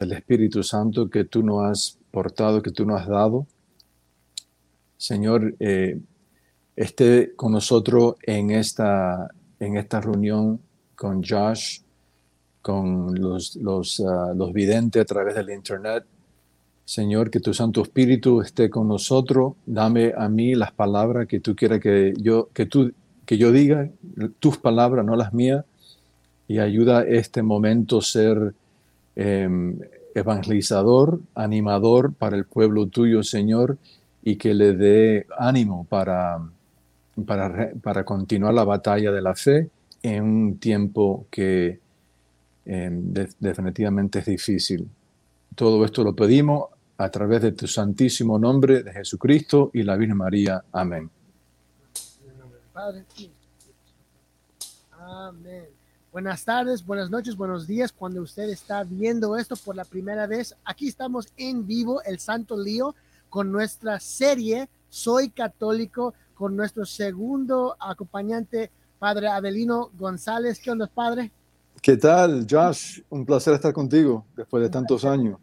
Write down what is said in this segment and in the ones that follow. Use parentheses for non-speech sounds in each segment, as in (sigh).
del Espíritu Santo que tú nos has portado, que tú nos has dado. Señor, eh, esté con nosotros en esta, en esta reunión con Josh, con los, los, ah, los videntes a través del Internet. Señor, que tu Santo Espíritu esté con nosotros. Dame a mí las palabras que tú quieras que yo, que tú, que yo diga, tus palabras, no las mías. Y ayuda este momento ser em, evangelizador, animador para el pueblo tuyo, Señor, y que le dé ánimo para, para, para continuar la batalla de la fe en un tiempo que em, definitivamente es difícil. Todo esto lo pedimos a través de tu santísimo nombre de Jesucristo y la Virgen María. Amén. Amén. Buenas tardes, buenas noches, buenos días. Cuando usted está viendo esto por la primera vez, aquí estamos en vivo, el Santo Lío, con nuestra serie Soy Católico, con nuestro segundo acompañante, Padre Adelino González. ¿Qué onda, Padre? ¿Qué tal, Josh? Un placer estar contigo después de tantos años.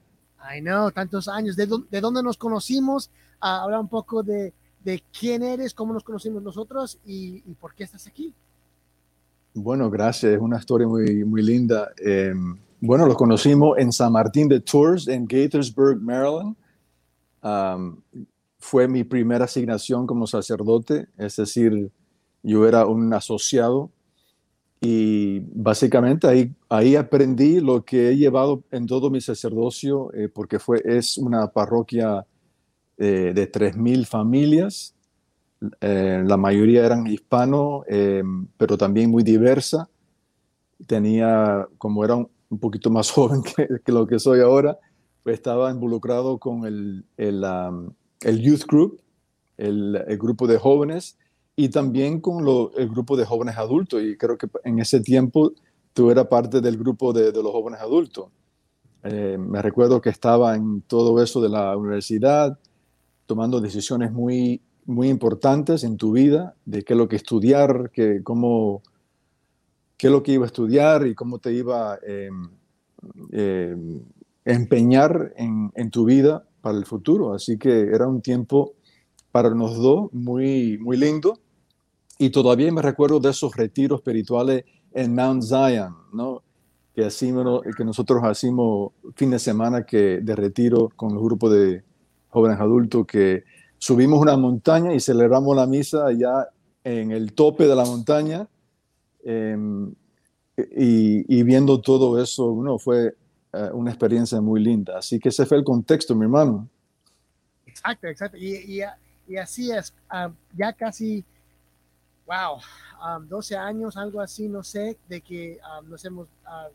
I know, tantos años. ¿De, de dónde nos conocimos? Uh, hablar un poco de, de, quién eres, cómo nos conocimos nosotros y, y, por qué estás aquí. Bueno, gracias. Es una historia muy, muy linda. Eh, bueno, los conocimos en San Martín de Tours, en Gaithersburg, Maryland. Fue mi primera asignación como sacerdote, es decir, yo era un asociado y básicamente ahí, ahí aprendí lo que he llevado en todo mi sacerdocio, eh, porque fue, es una parroquia eh, de 3.000 familias. Eh, la mayoría eran hispanos, eh, pero también muy diversa. Tenía, como era un, un poquito más (laughs) joven que, lo que soy ahora, pues estaba involucrado con el, el, el Youth Group, el, el grupo de jóvenes, y también con lo, el grupo de jóvenes adultos. Y creo que en ese tiempo tú eras parte del grupo de, de los jóvenes adultos. Eh, me recuerdo que estaba en todo eso de la universidad, tomando decisiones muy, muy importantes en tu vida, de qué es lo que estudiar, que, cómo, qué es lo que iba a estudiar y cómo te iba eh, eh, empeñar en, en tu vida para el futuro. Así que era un tiempo para los dos muy, muy lindo y todavía me recuerdo de esos retiros espirituales en Mount Zion, ¿no? Que, hacíamos, que nosotros hacíamos fin de semana que, de retiro con el grupo de jóvenes adultos, que subimos una montaña y celebramos la misa allá en el tope de la montaña. Eh, y, y, viendo todo eso, bueno, fue uh, una experiencia muy linda. Así que ese fue el contexto, mi hermano. Exacto, exacto. Y, y, y así es, uh, ya casi wow, um, 12 años, algo así, no sé, de que um, nos hemos uh,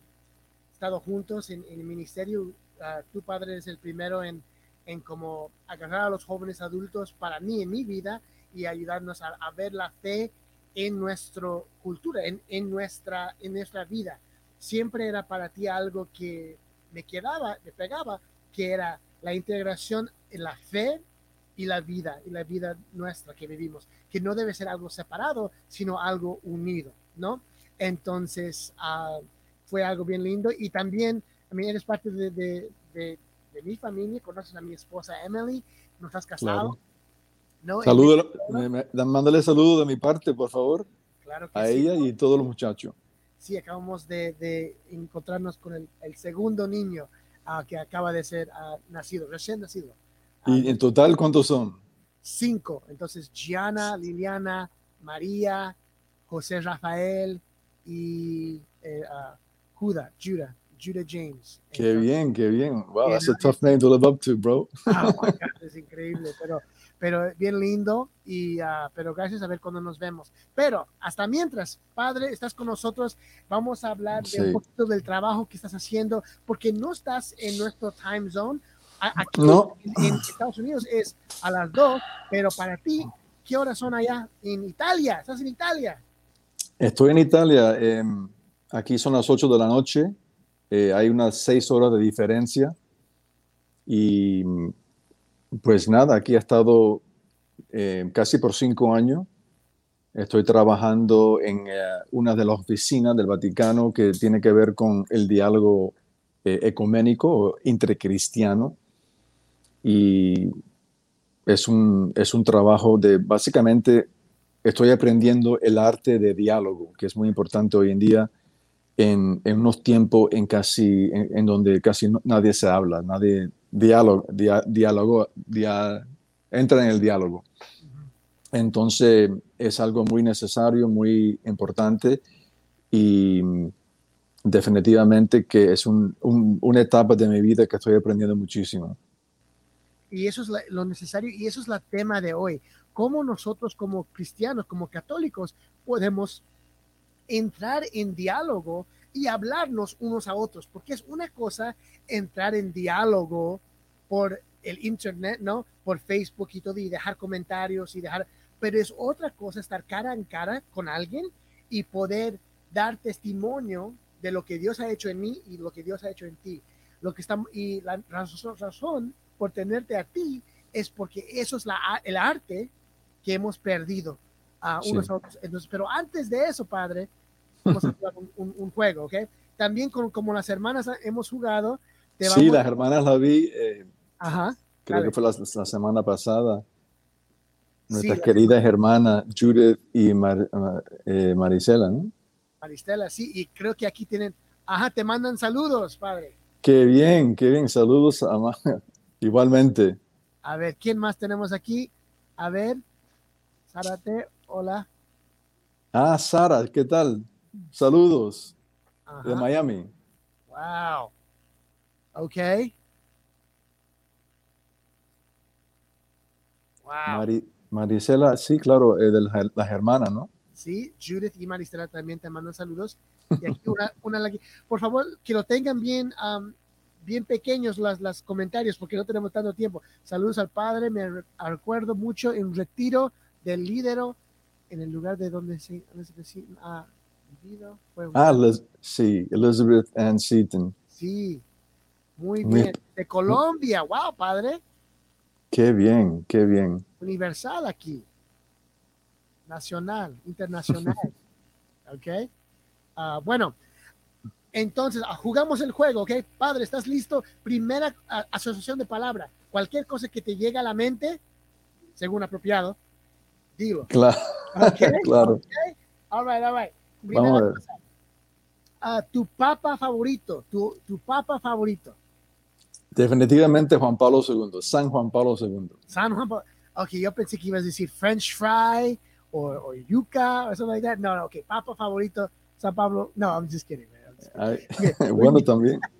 estado juntos en, en, el ministerio. Uh, tu padre es el primero en, en como agarrar a los jóvenes adultos para mí, en mi vida, y ayudarnos a, ver la fe en nuestra cultura, en, nuestra, en nuestra vida. Siempre era para ti algo que me quedaba, me pegaba, que era la integración en la fe y la vida, y la vida nuestra que vivimos que no debe ser algo separado, sino algo unido, ¿no? Entonces, uh, fue algo bien lindo y también, a mí eres parte de, de, de, de, mi familia, conoces a mi esposa Emily, no estás casado. Claro. ¿no? Saludo, me, me, mándale saludo de mi parte, por favor, claro que a sí, ella ¿no? y todos los muchachos. Sí, acabamos de, de encontrarnos con el, el segundo niño uh, que acaba de ser uh, nacido, recién nacido. ¿Y en total cuántos son? cinco. Entonces, Gianna, Liliana, María, José Rafael y eh, uh, Judah, Judah, James. Qué Entonces, bien, qué bien. Wow, that's a tough name to live up to, bro. (laughs) Oh my God, es increíble, pero, pero bien lindo y uh, pero gracias a ver cuando nos vemos. Pero hasta mientras, padre, estás con nosotros, vamos a hablar Sí. de un poquito del trabajo que estás haciendo, porque no estás en nuestro time zone. Aquí No. en, en Estados Unidos es a las 2, pero para ti, ¿qué horas son allá en Italia? ¿Estás en Italia? Estoy en Italia. eh, aquí son las 8 de la noche. Eh, hay unas 6 horas de diferencia. Y pues nada, aquí he estado eh, casi por 5 años. Estoy trabajando en eh, una de las oficinas del Vaticano que tiene que ver con el diálogo ecuménico, intercristiano, y es un, es un trabajo de, básicamente, estoy aprendiendo el arte de diálogo, que es muy importante hoy en día en, en unos tiempos en, casi, en, donde casi nadie se habla, nadie diálogo, diálogo entra en el diálogo. Entonces es algo muy necesario, muy importante y definitivamente que es un, una etapa de mi vida que estoy aprendiendo muchísimo. Y eso es lo necesario y eso es la tema de hoy. Cómo nosotros como cristianos, como católicos, podemos entrar en diálogo y hablarnos unos a otros, porque es una cosa entrar en diálogo por el internet, ¿no? Por Facebook y todo, y dejar comentarios y dejar, pero es otra cosa estar cara en cara con alguien y poder dar testimonio de lo que Dios ha hecho en mí y lo que Dios ha hecho en ti. Lo que estamos, y la razón, razón por tenerte a ti es porque eso es la, el arte que hemos perdido a unos a otros. Entonces, pero antes de eso, Padre, vamos a jugar un, juego, ¿ok? También con, como las hermanas hemos jugado. sí, las hermanas la vi. Eh, Ajá. Creo que fue la, semana pasada. Nuestras queridas hermanas Judith y eh, Marisela, ¿no? Maristela, sí, y creo que aquí tienen, ajá, te mandan saludos, padre. Qué bien, qué bien, saludos a (laughs) igualmente. A ver, ¿quién más tenemos aquí? A ver, Zárate, hola. Ah, Sara, ¿qué tal? Saludos de Miami. Wow. Ok. Wow. Marisela, sí, claro, eh, de las hermanas, ¿no? Sí, Judith y Marisela también te mandan saludos. Y aquí una, (laughs) una, por favor, que lo tengan bien, bien pequeños las, las comentarios, porque no tenemos tanto tiempo. Saludos al padre, me recuerdo mucho en retiro del lídero en el lugar de donde se, ha vivido. ah, sí, Elizabeth Ann Seaton. Sí, muy bien. De Colombia, wow, padre. Qué bien, qué bien. Universal aquí. Nacional, internacional. (laughs) ok. Ah, bueno, entonces ah, jugamos el juego, ok. Padre, ¿estás listo? Primera ah, asociación de palabra. Cualquier cosa que te llegue a la mente, según apropiado, dilo. (laughs) Claro. claro. All right, all right. Vamos a ver. tu papa favorito, tu, tu papa favorito. Definitivamente Juan Pablo II, San Juan Pablo II. San Juan Pablo. Ok, yo pensé que ibas a decir French fry o, yuca o something like that. No, no, ok, papa favorito, San Pablo. No, I'm just kidding. (laughs) bueno, también. (laughs)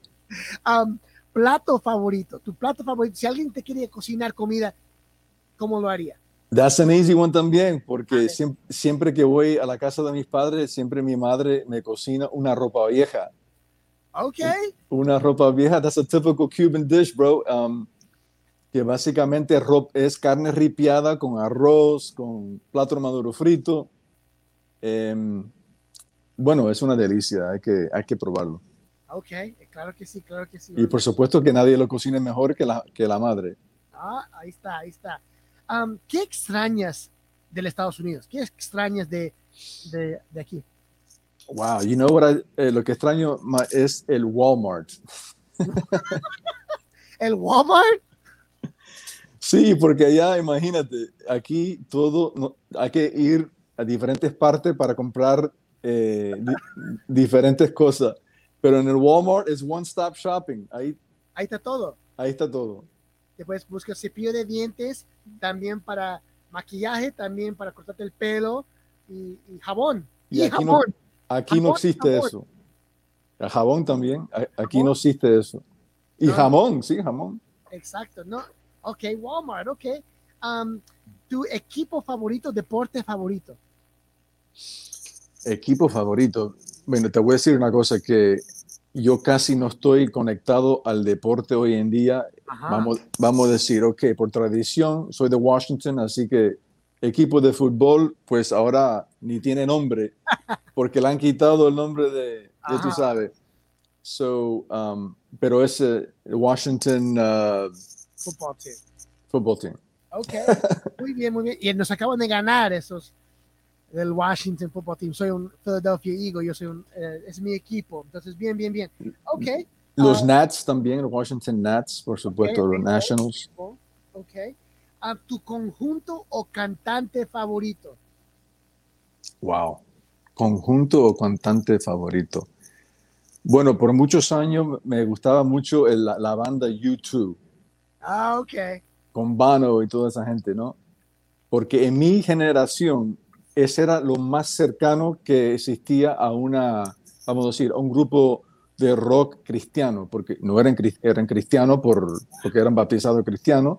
Um, plato favorito, tu plato favorito. Si alguien te quiere cocinar comida, ¿cómo lo haría? That's an easy one también, porque siempre, siempre, que voy a la casa de mis padres, siempre mi madre me cocina una ropa vieja. Okay. Una ropa vieja, that's a typical Cuban dish, bro. Um, que básicamente es carne ripiada con arroz, con plátano maduro frito. Em, bueno, es una delicia, hay que, hay que probarlo. Ok, claro que sí, claro que sí. Y por supuesto que nadie lo cocine mejor que la, que la madre. Ah, ahí está, ahí está. Um, ¿Qué extrañas del Estados Unidos? ¿Qué extrañas de, de, de aquí? Wow, you know what eh, lo que extraño es el Walmart. (laughs) ¿El Walmart? Sí, porque allá, imagínate, aquí todo, hay que ir a diferentes partes para comprar eh, diferentes cosas. Pero en el Walmart es one stop shopping. Ahí, ahí está todo. Ahí está todo. Después busca cepillo de dientes, también para maquillaje, también para cortarte el pelo y, jabón. Y, aquí jabón. No, aquí no existe eso. El jabón también. Aquí no existe eso. Y jamón, sí, jamón. Exacto. No. Ok, Walmart, ok. Um, ¿Tu equipo favorito, deporte favorito? Equipo favorito. Bueno, te voy a decir una cosa que yo casi no estoy conectado al deporte hoy en día. Vamos, vamos a decir, ok, por tradición soy de Washington, así que equipo de fútbol, pues ahora ni tiene nombre, (laughs) porque le han quitado el nombre de, tú sabes. So, um, pero es Washington uh, Football Team. Football Team. Ok, (laughs) muy bien, muy bien. Y nos acaban de ganar esos del Washington Football Team. Soy un Philadelphia Eagle, yo soy un, eh, es mi equipo. Entonces, bien, bien, bien. Ok. Los Ah. Nats también, los Washington Nats, por supuesto, los béisbol. Nationals. Ok. Ah, ¿Tu conjunto o cantante favorito? Wow. ¿Conjunto o cantante favorito? Bueno, por muchos años me gustaba mucho el- la, la banda U2, Ah, ok. con Bono y toda esa gente, ¿no? Porque en mi generación ese era lo más cercano que existía a una, vamos a decir, a un grupo de rock cristiano, porque no eran, eran cristianos por, porque eran bautizados cristianos,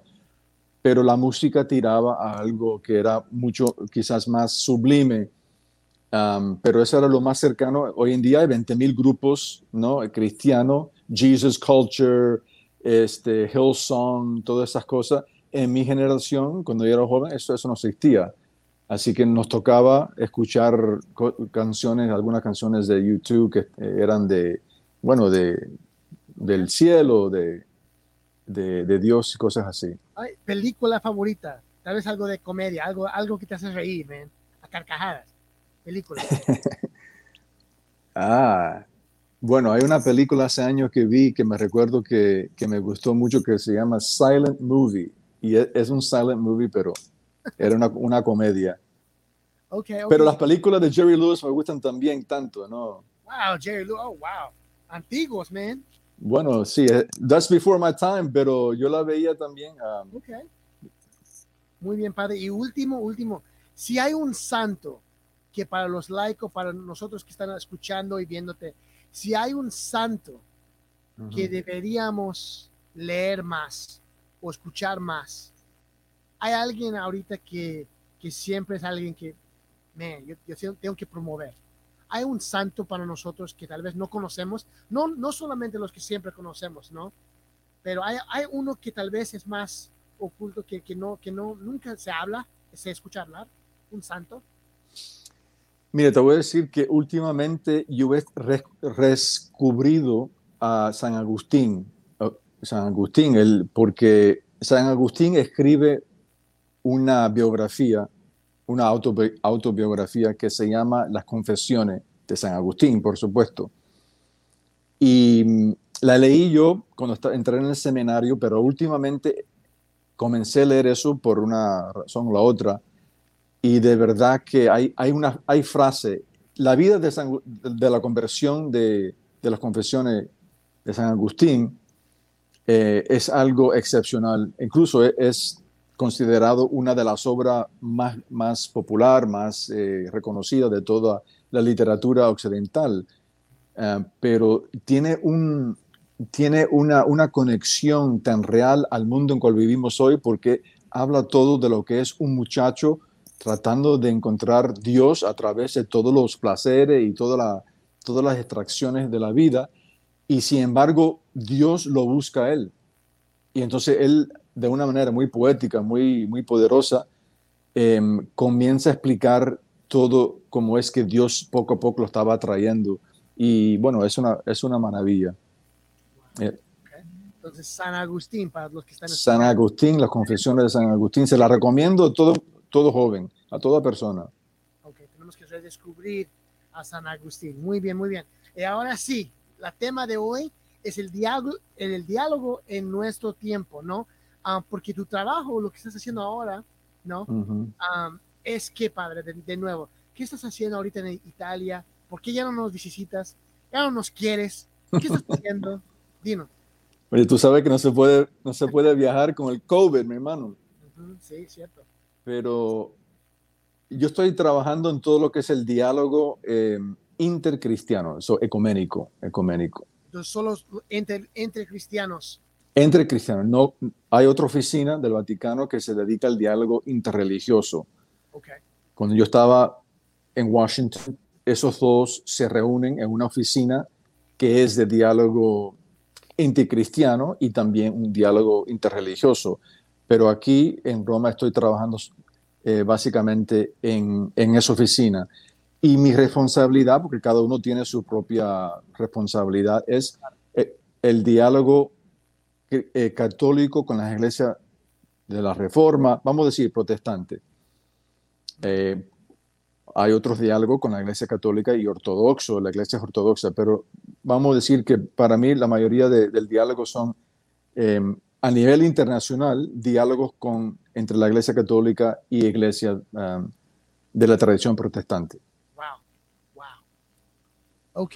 pero la música tiraba a algo que era mucho, quizás más sublime. Pero eso era lo más cercano. Hoy en día hay 20.000 grupos ¿no? cristianos, Jesus Culture, este, Hillsong, todas esas cosas. En mi generación, cuando yo era joven, eso, eso no existía. Así que nos tocaba escuchar canciones, algunas canciones de YouTube que eh, eran de, bueno, de, del cielo, de, de, de Dios y cosas así. Ay, película favorita. Tal vez algo de comedia, algo, algo que te hace reír, man. A carcajadas. Película. (laughs) Ah, bueno, hay una película hace años que vi que me recuerdo que, que me gustó mucho que se llama Silent Movie. Y es, es un silent movie, pero era una, una comedia. Ok, ok. Pero las películas de Jerry Lewis me gustan también tanto, ¿no? Wow, Jerry Lewis. Oh, wow. Antiguos, man. Bueno, sí, eh, that's before my time, pero yo la veía también. ah, Ok. Muy bien, padre. Y último, último. Si hay un santo que para los laicos, para nosotros que están escuchando y viéndote, si hay un santo que deberíamos leer más o escuchar más, hay alguien ahorita que, que siempre es alguien que, man, yo, yo tengo que promover. Hay un santo para nosotros que tal vez no conocemos, no, no solamente los que siempre conocemos, ¿no? Pero hay, hay uno que tal vez es más oculto, que, que, no, que no, nunca se habla, se escucha hablar, un santo. Mira, te voy a decir que últimamente yo he descubrido a San Agustín, San Agustín, el, porque San Agustín escribe una biografía, una autobi- autobiografía que se llama Las Confesiones de San Agustín, por supuesto. Y mm, la leí yo cuando entré en el seminario, pero últimamente comencé a leer eso por una razón o la otra y de verdad que hay, hay una hay frase, la vida de, la conversión de, las confesiones de San Agustín eh, es algo excepcional, incluso es, es considerado una de las obras más, más popular, más eh, reconocida de toda la literatura occidental, Eh, pero tiene, un, tiene una, una conexión tan real al mundo en cual vivimos hoy porque habla todo de lo que es un muchacho tratando de encontrar Dios a través de todos los placeres y toda la, todas las extracciones de la vida, y sin embargo Dios lo busca a él. Y entonces él, de una manera muy poética, muy, muy poderosa, em, comienza a explicar todo cómo es que Dios poco a poco lo estaba trayendo. Y bueno, es una, es una maravilla. Eh, Entonces, San Agustín, para los que están San Agustín, las confesiones de San Agustín, se la recomiendo a todo, todo joven, a toda persona. Ok, tenemos que redescubrir a San Agustín. Muy bien, muy bien. Y ahora sí, la tema de hoy es el diálogo, el, diálogo en nuestro tiempo, ¿no? Ah, porque tu trabajo, lo que estás haciendo ahora, ¿no? Ujú. Ah, es que, padre, de, de nuevo, ¿qué estás haciendo ahorita en Italia? ¿Por qué ya no nos visitas? ¿Ya no nos quieres? ¿Qué estás haciendo? (laughs) Dinos. Oye, tú sabes que no se puede, no se puede viajar con el COVID, mi hermano, Ujú, sí, cierto. pero yo estoy trabajando en todo lo que es el diálogo eh, intercristiano, eso ecuménico, ecuménico. Entonces, solo entre, entre cristianos. Entre cristianos, no, hay otra oficina del Vaticano que se dedica al diálogo interreligioso. Cuando yo estaba en Washington, esos dos se reúnen en una oficina que es de diálogo intercristiano y también un diálogo interreligioso. Pero aquí en Roma estoy trabajando eh, básicamente en, en esa oficina. Y mi responsabilidad, porque cada uno tiene su propia responsabilidad, es eh, el diálogo eh, católico con las iglesias de la Reforma, vamos a decir protestante. Eh, hay otros diálogos con la Iglesia Católica y ortodoxo, la Iglesia ortodoxa, pero vamos a decir que para mí la mayoría del diálogo son em, a nivel internacional diálogos con, entre la Iglesia Católica y Iglesia em, de la tradición protestante. Wow, wow. Ok,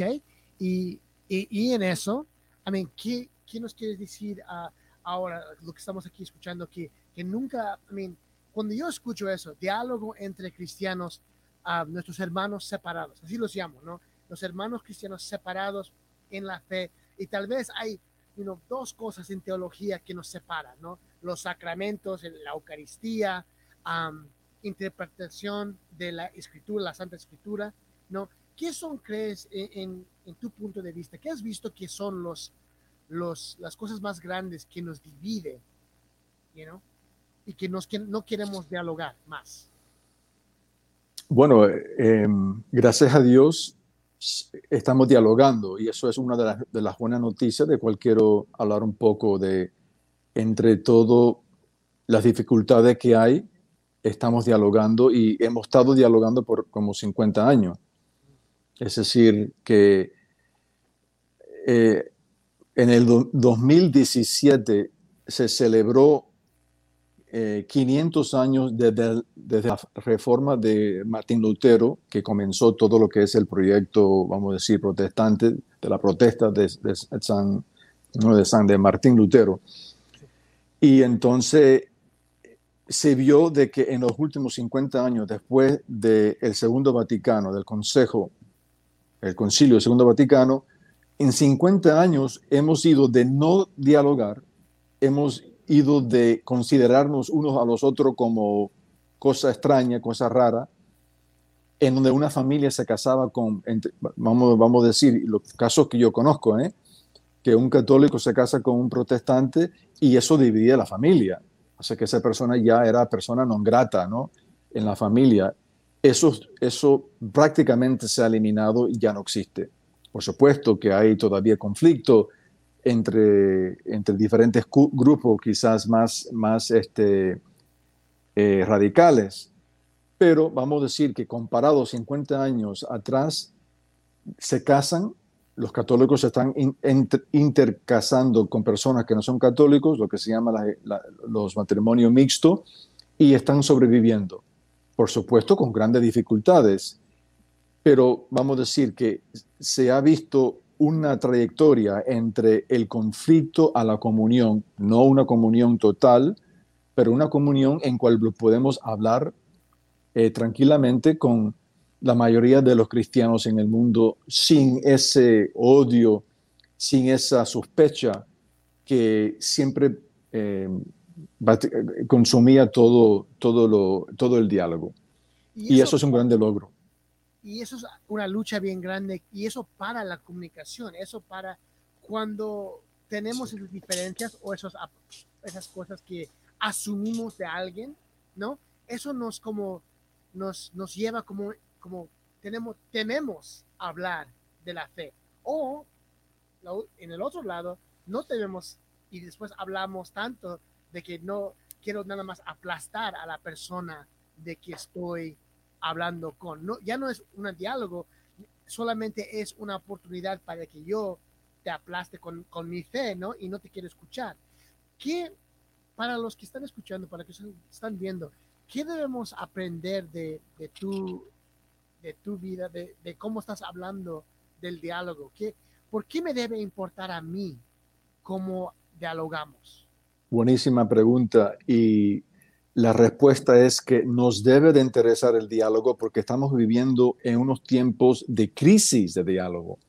y, y, en eso, I mean, ¿qué, ¿qué nos quieres decir uh, ahora, lo que estamos aquí escuchando, que, que nunca, I mean, cuando yo escucho eso, diálogo entre cristianos, a nuestros hermanos separados, así los llamo, ¿no? Los hermanos cristianos separados en la fe. Y tal vez hay you dos cosas en teología que nos separan, ¿no? Los sacramentos, la Eucaristía, interpretación de la Escritura, la Santa Escritura, ¿no? ¿Qué son, crees, en, en, tu punto de vista? ¿Qué has visto que son los, los, las cosas más grandes que nos dividen, you y que, nos, que no queremos dialogar más? Bueno, em, gracias a Dios estamos dialogando y eso es una de las, buenas noticias de cual quiero hablar un poco de entre todo las dificultades que hay, estamos dialogando y hemos estado dialogando por como 50 años. Es decir, que eh, en el 2017 se celebró 500 eh, años desde, la reforma de Martín Lutero, que comenzó todo lo que es el proyecto, vamos a decir, protestante, de la protesta de, San, de San de Martín Lutero. Y entonces se vio de que en los últimos 50 años, después del Segundo Vaticano, del Consejo, el Concilio del Segundo Vaticano, en 50 años hemos ido de no dialogar, hemos ido de considerarnos unos a los otros como cosa extraña, cosa rara, en donde una familia se casaba con, vamos, vamos a decir, los casos que yo conozco, ¿eh? que un católico se casa con un protestante y eso dividía la familia. O que esa persona ya era persona non grata ¿no? en la familia. Eso, eso prácticamente se ha eliminado y ya no existe. Por supuesto que hay todavía conflicto entre, entre diferentes grupos quizás más, más este, eh, radicales, pero vamos a decir que comparado 50 años atrás, se casan, los católicos se están intercasando con personas que no son católicos, lo que se llama los matrimonios mixtos, y están sobreviviendo. Por supuesto, con grandes dificultades, pero vamos a decir que se ha visto una trayectoria entre el conflicto a la comunión, no una comunión total, pero una comunión en cual podemos hablar eh, tranquilamente con la mayoría de los cristianos en el mundo sin ese odio, sin esa sospecha que siempre eh, consumía todo, todo, lo, todo el diálogo. Y eso es un gran logro y eso es una lucha bien grande y eso para la comunicación, eso para cuando tenemos esas diferencias o esos, esas cosas que asumimos de alguien, ¿no? Eso nos como nos, nos lleva como, como tenemos, tememos hablar de la fe o en el otro lado no tenemos y después hablamos tanto de que no quiero nada más aplastar a la persona de que estoy hablando con. No, ya no es un diálogo, solamente es una oportunidad para que yo te aplaste con, con mi fe, ¿no? Y no te quiero escuchar. ¿Qué, para los que están escuchando, para los que están viendo, qué debemos aprender de, de, tu, de tu vida, de, de cómo estás hablando del diálogo? ¿Qué, ¿Por qué me debe importar a mí cómo dialogamos? Buenísima pregunta y la respuesta es que nos debe de interesar el diálogo porque estamos viviendo en unos tiempos de crisis de diálogo.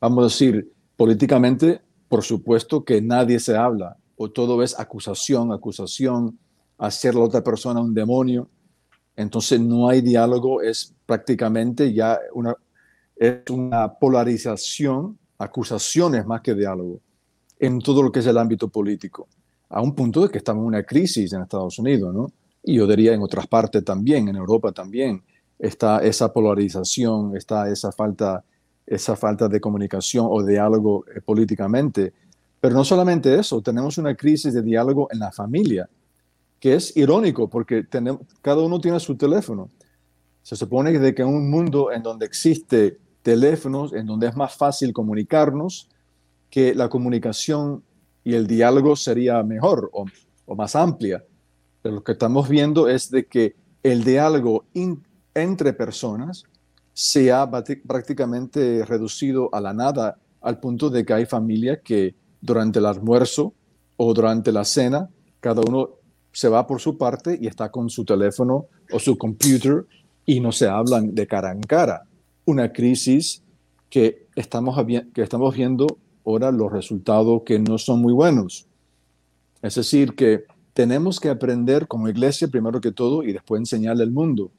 Vamos a decir, políticamente, por supuesto que nadie se habla, o todo es acusación, acusación, hacer la otra persona un demonio. Entonces no hay diálogo, es prácticamente ya una polarización, acusaciones más que diálogo, en todo lo que es el ámbito político a un punto de que estamos en una crisis en Estados Unidos, ¿no? Y yo diría en otras partes también, en Europa también, está esa polarización, está esa falta, esa falta de comunicación o diálogo eh, políticamente. Pero no solamente eso, tenemos una crisis de diálogo en la familia, que es irónico porque tenemos, cada uno tiene su teléfono. Se supone de que en un mundo en donde existe teléfonos, en donde es más fácil comunicarnos, que la comunicación y el diálogo sería mejor o, más amplia. Pero lo que estamos viendo es de que el diálogo entre personas se ha prácticamente reducido a la nada, al punto de que hay familias que durante el almuerzo o durante la cena, cada uno se va por su parte y está con su teléfono o su computer y no se hablan de cara en cara. Una crisis que estamos viendo ahora los resultados que no son muy buenos. Es decir, que tenemos que aprender como iglesia primero que todo y después enseñarle al mundo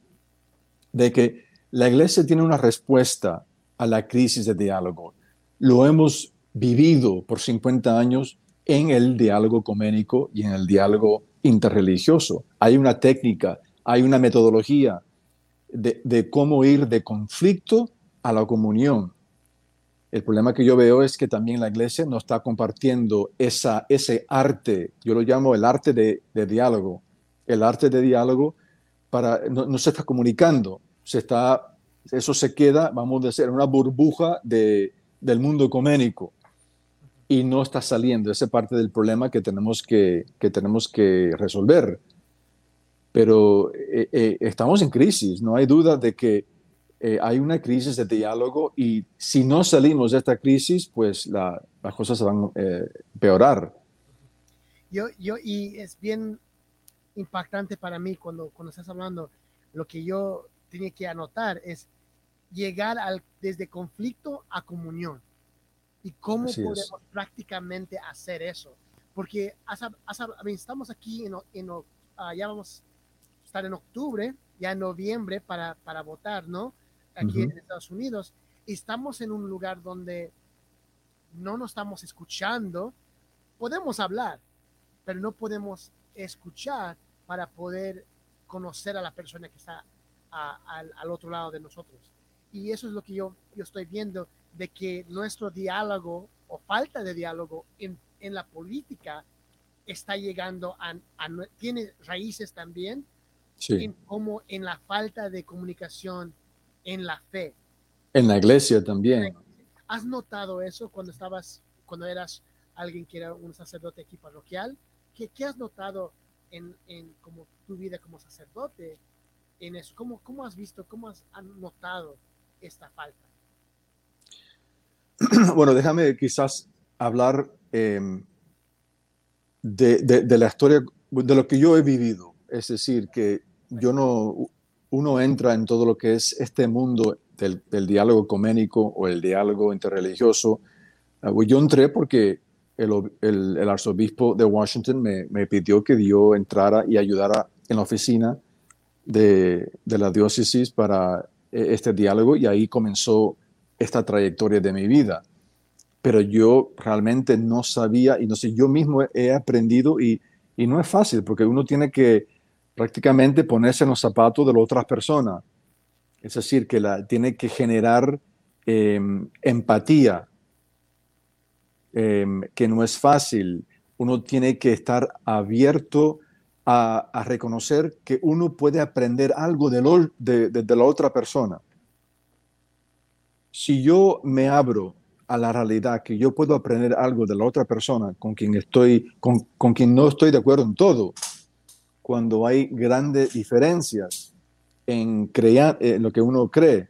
de que la iglesia tiene una respuesta a la crisis de diálogo. Lo hemos vivido por 50 años en el diálogo coménico y en el diálogo interreligioso. Hay una técnica, hay una metodología de, cómo ir de conflicto a la comunión. El problema que yo veo es que también la iglesia no está compartiendo esa, ese arte, yo lo llamo el arte de, diálogo, el arte de diálogo para, no, se está comunicando, se está, eso se queda, vamos a decir, en una burbuja de, del mundo ecuménico y no está saliendo. Esa parte del problema que tenemos que, que, tenemos que resolver. Pero eh, eh, estamos en crisis, no hay duda de que eh, hay una crisis de diálogo y si no salimos de esta crisis, pues la, las cosas se van a empeorar. Yo, yo, y es bien impactante para mí cuando, cuando estás hablando, lo que yo tenía que anotar es llegar al, desde conflicto a comunión y cómo podemos prácticamente hacer eso. Porque estamos aquí, en, en ah, ya vamos a estar en octubre, ya en noviembre para, para votar, ¿no? Aquí en Estados Unidos. estamos en un lugar donde no nos estamos escuchando. Podemos hablar, pero no podemos escuchar para poder conocer a la persona que está al, al, otro lado de nosotros. Y eso es lo que yo, yo estoy viendo de que nuestro diálogo o falta de diálogo en, en la política está llegando a, tiene raíces también como en la falta de comunicación en la fe. En la iglesia también. ¿Has notado eso cuando estabas, cuando eras alguien que era un sacerdote aquí parroquial? ¿Qué, qué has notado en, en, como tu vida como sacerdote en eso? ¿Cómo, cómo has visto, cómo has notado esta falta? (clears throat) bueno, déjame quizás hablar em, de, la historia, de lo que yo he vivido. Es decir, que yo no, uno entra en todo lo que es este mundo del, diálogo ecuménico o el diálogo interreligioso. Pues yo entré porque el, arzobispo de Washington me, pidió que yo entrara y ayudara en la oficina de, de la diócesis para e, este diálogo y ahí comenzó esta trayectoria de mi vida. Pero yo realmente no sabía y no sé, yo mismo he aprendido y, y no es fácil porque uno tiene que prácticamente ponerse en los zapatos de las otras personas. Es decir, que la, tiene que generar em, empatía, em, que no es fácil. Uno tiene que estar abierto a, reconocer que uno puede aprender algo de, de la otra persona si yo me abro a la realidad que yo puedo aprender algo de la otra persona con quien estoy, con, con quien no estoy de acuerdo en todo, cuando hay grandes diferencias en, crear, en lo que uno cree,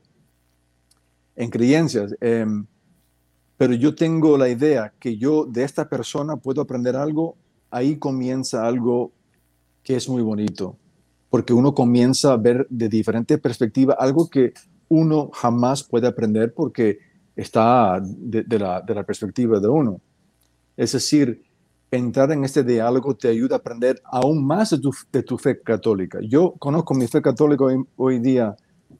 en creencias, em, pero yo tengo la idea que yo de esta persona puedo aprender algo, ahí comienza algo que es muy bonito, porque uno comienza a ver de diferente perspectiva algo que uno jamás puede aprender porque está de, la, perspectiva de uno. Es decir, entrar en este diálogo te ayuda a aprender aún más de tu, fe católica. Yo conozco mi fe católica hoy, día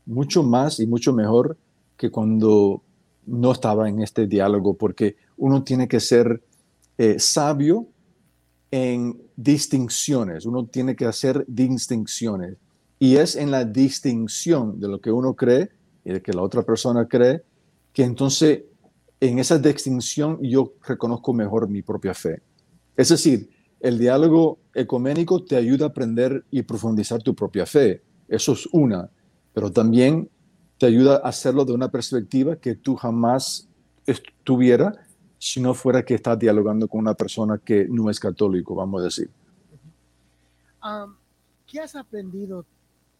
mucho más y mucho mejor que cuando no estaba en este diálogo, porque uno tiene que ser eh, sabio en distinciones, uno tiene que hacer distinciones. Y es en la distinción de lo que uno cree y de que la otra persona cree, que entonces en esa distinción yo reconozco mejor mi propia fe. Es decir, el diálogo ecuménico te ayuda a aprender y profundizar tu propia fe. Eso es una. pero también te ayuda a hacerlo de una perspectiva que tú jamás estuviera si no fuera que estás dialogando con una persona que no es católico, vamos a decir. Um, ¿Qué has aprendido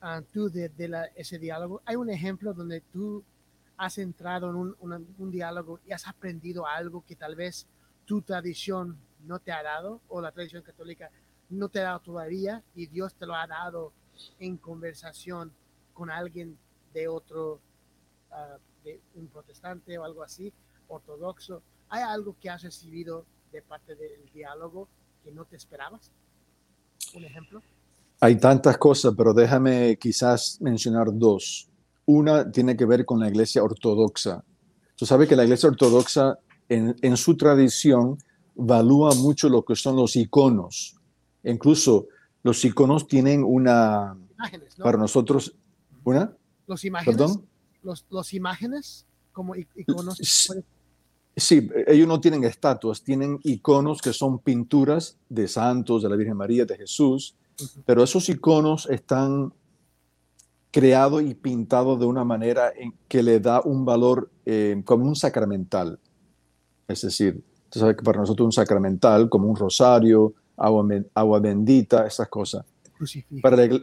uh, tú de, ese diálogo? ¿Hay un ejemplo donde tú has entrado en un, diálogo y has aprendido algo que tal vez tu tradición no te ha dado o la tradición católica no te ha dado todavía y Dios te lo ha dado en conversación con alguien de otro, uh, de un protestante o algo así, ortodoxo? ¿Hay algo que has recibido de parte del diálogo que no te esperabas? Un ejemplo. Hay tantas cosas, pero déjame quizás mencionar dos. Una tiene que ver con la iglesia ortodoxa. Tú sabes que la iglesia ortodoxa en, su tradición valúa mucho lo que son los iconos. Incluso los iconos tienen una, para nosotros, ¿una? Los imágenes. ¿Perdón? Los, imágenes como iconos. Sí, ellos no tienen estatuas, tienen iconos que son pinturas de santos, de la Virgen María, de Jesús, pero esos iconos están creados y pintados de una manera en que le da un valor eh, como un sacramental. Es decir, que para nosotros un sacramental, como un rosario, agua, agua bendita, esas cosas. Para la,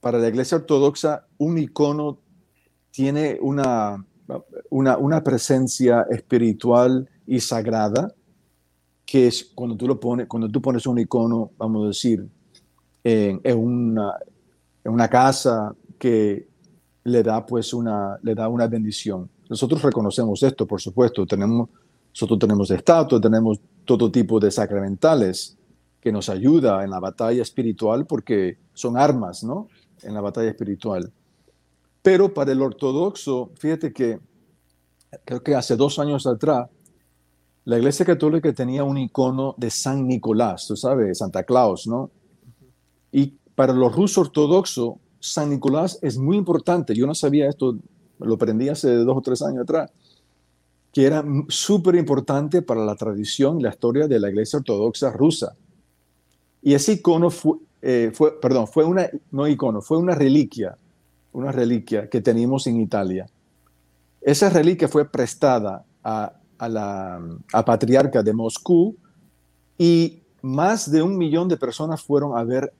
para la iglesia ortodoxa, un icono tiene una, una, una presencia espiritual y sagrada que es cuando tú lo pones, cuando tú pones un icono, vamos a decir, en, una, en una casa que le da pues una, le da una bendición. Nosotros reconocemos esto, por supuesto. Tenemos, nosotros tenemos estatuas, tenemos todo tipo de sacramentales que nos ayuda en la batalla espiritual porque son armas, ¿no? En la batalla espiritual. Pero para el ortodoxo, fíjate que creo que hace dos años atrás, la Iglesia Católica tenía un icono de San Nicolás, tú sabes, Santa Claus, ¿no? Y para los rusos ortodoxos, San Nicolás es muy importante. Yo no sabía esto, lo aprendí hace dos o tres años atrás, que era súper importante para la tradición y la historia de la iglesia ortodoxa rusa. Y ese icono fue, eh, fue, perdón, fue una, no icono, fue una reliquia, una reliquia que teníamos en Italia. Esa reliquia fue prestada a, a la a patriarca de Moscú y más de un millón de personas fueron a ver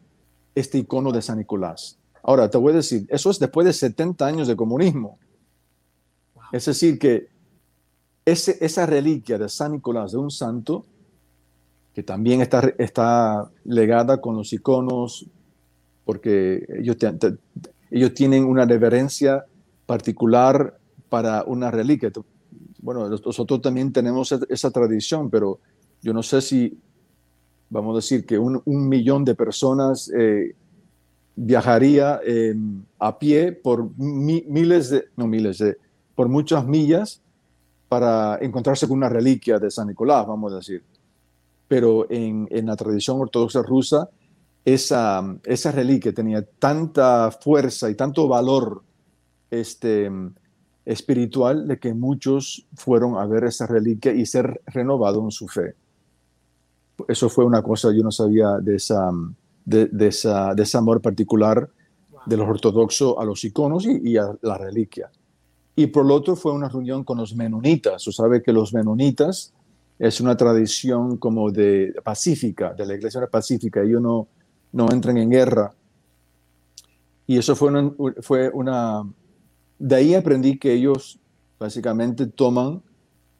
este icono de San Nicolás. Ahora, te voy a decir, eso es después de 70 años de comunismo. Es decir, que ese, esa reliquia de San Nicolás, de un santo, que también está, está legada con los iconos, porque ellos, ellos tienen una reverencia particular para una reliquia. Bueno, nosotros también tenemos esa tradición, pero yo no sé si vamos a decir que un, millón de personas eh, viajaría eh, a pie por miles de, no miles de, por muchas millas para encontrarse con una reliquia de San Nicolás, vamos a decir. Pero en, la tradición ortodoxa rusa, esa, esa reliquia tenía tanta fuerza y tanto valor este, espiritual de que muchos fueron a ver esa reliquia y ser renovados en su fe eso fue una cosa, yo no sabía de, esa, de, esa, de ese amor particular de los ortodoxos a los iconos y, a la reliquia. Y por lo otro fue una reunión con los menonitas. Usted sabe que los menonitas es una tradición como de pacífica, de la iglesia pacífica. Ellos no, no entran en guerra. Y eso fue una, fue una... De ahí aprendí que ellos básicamente toman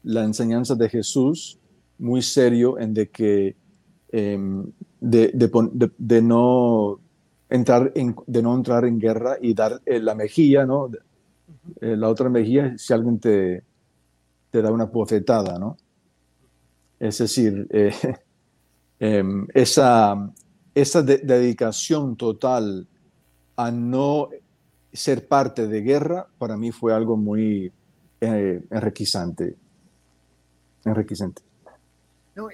la enseñanza de Jesús muy serio en de que em, de, de, no entrar en, de no entrar en guerra y dar eh, la mejilla, ¿no? Eh, la otra mejilla si alguien te, te da una bofetada, ¿no? Es decir, (laughs) eh, em, esa, esa dedicación total a no ser parte de guerra, para mí fue algo muy enriquecente. enriquecente.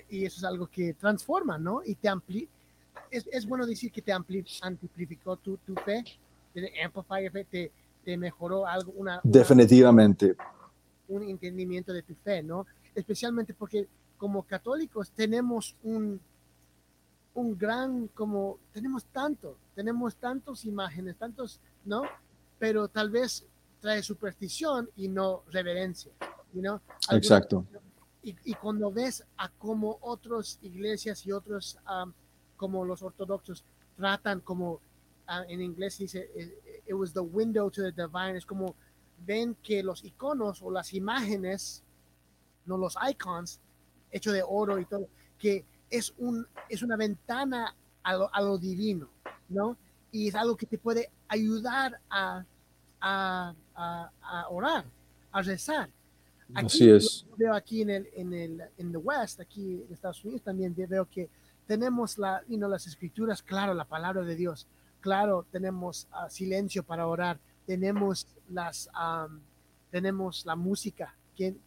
Y eso es algo que transforma, ¿no? Y te amplia. Es, es, bueno decir que te amplificó tu, tu fe, te te, te mejoró algo, una, Definitivamente. un entendimiento de tu fe, ¿no? Especialmente porque como católicos tenemos un, un gran, como, tenemos tanto, tenemos tantas imágenes, tantos, ¿no? pero tal vez trae superstición y no reverencia. You Exacto. Y, y, cuando ves a cómo otras iglesias y otros, um, como los ortodoxos, tratan como uh, en inglés dice, it, was the window to the divine, es como ven que los iconos o las imágenes, no los icons, hechos de oro y todo, que es, un, es una ventana a lo, a lo divino, ¿no? Y es algo que te puede ayudar a, a, a, orar, a rezar. Aquí, Así es. Veo aquí en el, en el en the West, aquí en Estados Unidos también veo que tenemos la, you know, las escrituras, claro, la palabra de Dios, claro, tenemos uh, silencio para orar, tenemos las, tenemos la música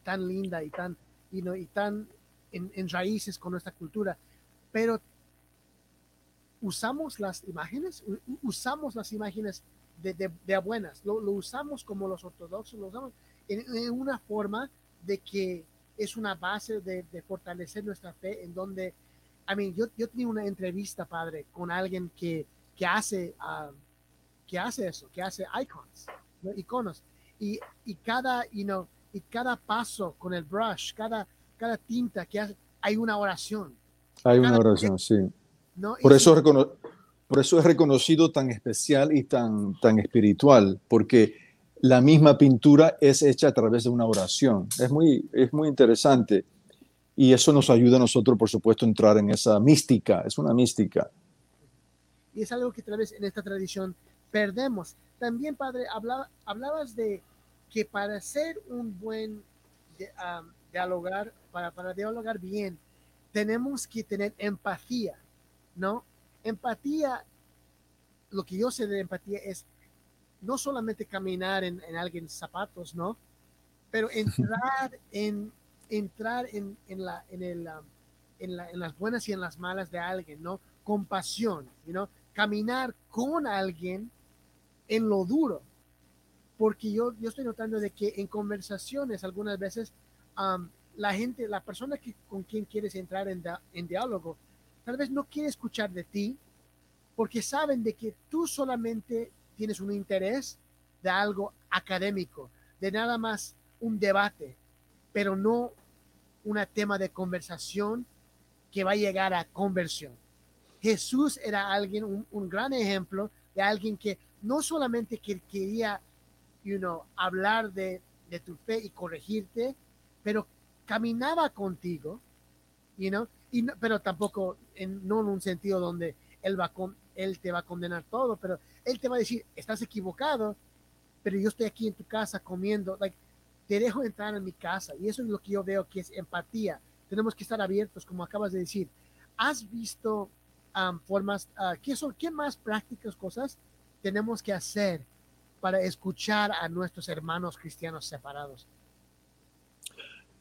tan linda y tan, you know, y tan en, raíces con nuestra cultura, pero usamos las imágenes, usamos las imágenes de, de, buenas, lo, usamos como los ortodoxos, lo usamos en, una forma de que es una base de, de fortalecer nuestra fe, en donde, I mean, yo, yo tenía una entrevista, padre, con alguien que, que hace, uh, que hace eso, que hace icons, iconos, y, y cada, you know, y cada paso con el brush, cada, cada tinta que hace, hay una oración. Hay una oración, sí. ¿no? Por eso por eso es reconocido tan especial y tan, tan espiritual, porque la misma pintura es hecha a través de una oración. Es muy, es muy interesante. Y eso nos ayuda a nosotros, por supuesto, a entrar en esa mística. Es una mística. Y es algo que tal vez en esta tradición perdemos. También, padre, hablabas de que para ser un buen dialogar, para, para dialogar bien, tenemos que tener empatía, ¿no? empatía, lo que yo sé de empatía es no solamente caminar en, en alguien zapatos, ¿no? Pero (laughs) entrar en, entrar en, en la, en, el, um, en, la, en, las buenas y en las malas de alguien, ¿no? Compasión, ¿no? Caminar con alguien en lo duro. Porque yo, yo estoy notando de que en conversaciones algunas veces la gente, la persona que, con quien quieres entrar en, en diálogo, tal vez no quiere escuchar de ti porque saben de que tú solamente tienes un interés de algo académico, de nada más un debate, pero no un tema de conversación que va a llegar a conversión. Jesús era alguien, un, gran ejemplo de alguien que no solamente quería you hablar de, de tu fe y corregirte, pero caminaba contigo, you y pero tampoco en, no en un sentido donde él, va con, él te va a condenar todo, pero él te va a decir, estás equivocado, pero yo estoy aquí en tu casa comiendo, like, te dejo entrar en mi casa. Y eso es lo que yo veo que es empatía. Tenemos que estar abiertos, como acabas de decir. ¿Has visto um, formas, uh, ¿qué, son, qué más prácticas cosas tenemos que hacer para escuchar a nuestros hermanos cristianos separados?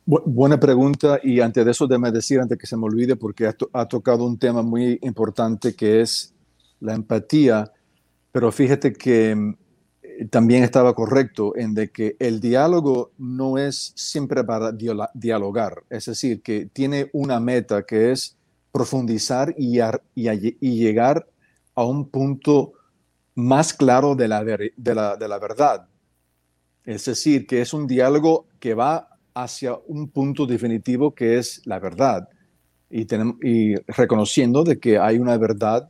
buena pregunta y antes de eso déjame decir, antes que se me olvide, porque ha, tocado un tema muy importante que es la empatía, pero fíjate que mm, también estaba correcto en de que el diálogo no es siempre para dialogar, es decir, que tiene una meta que es profundizar y, llegar a un punto más claro de la, de, la, de la verdad. Es decir, que es un diálogo que va hacia un punto definitivo que es la verdad y, tenemos, y reconociendo de que hay una verdad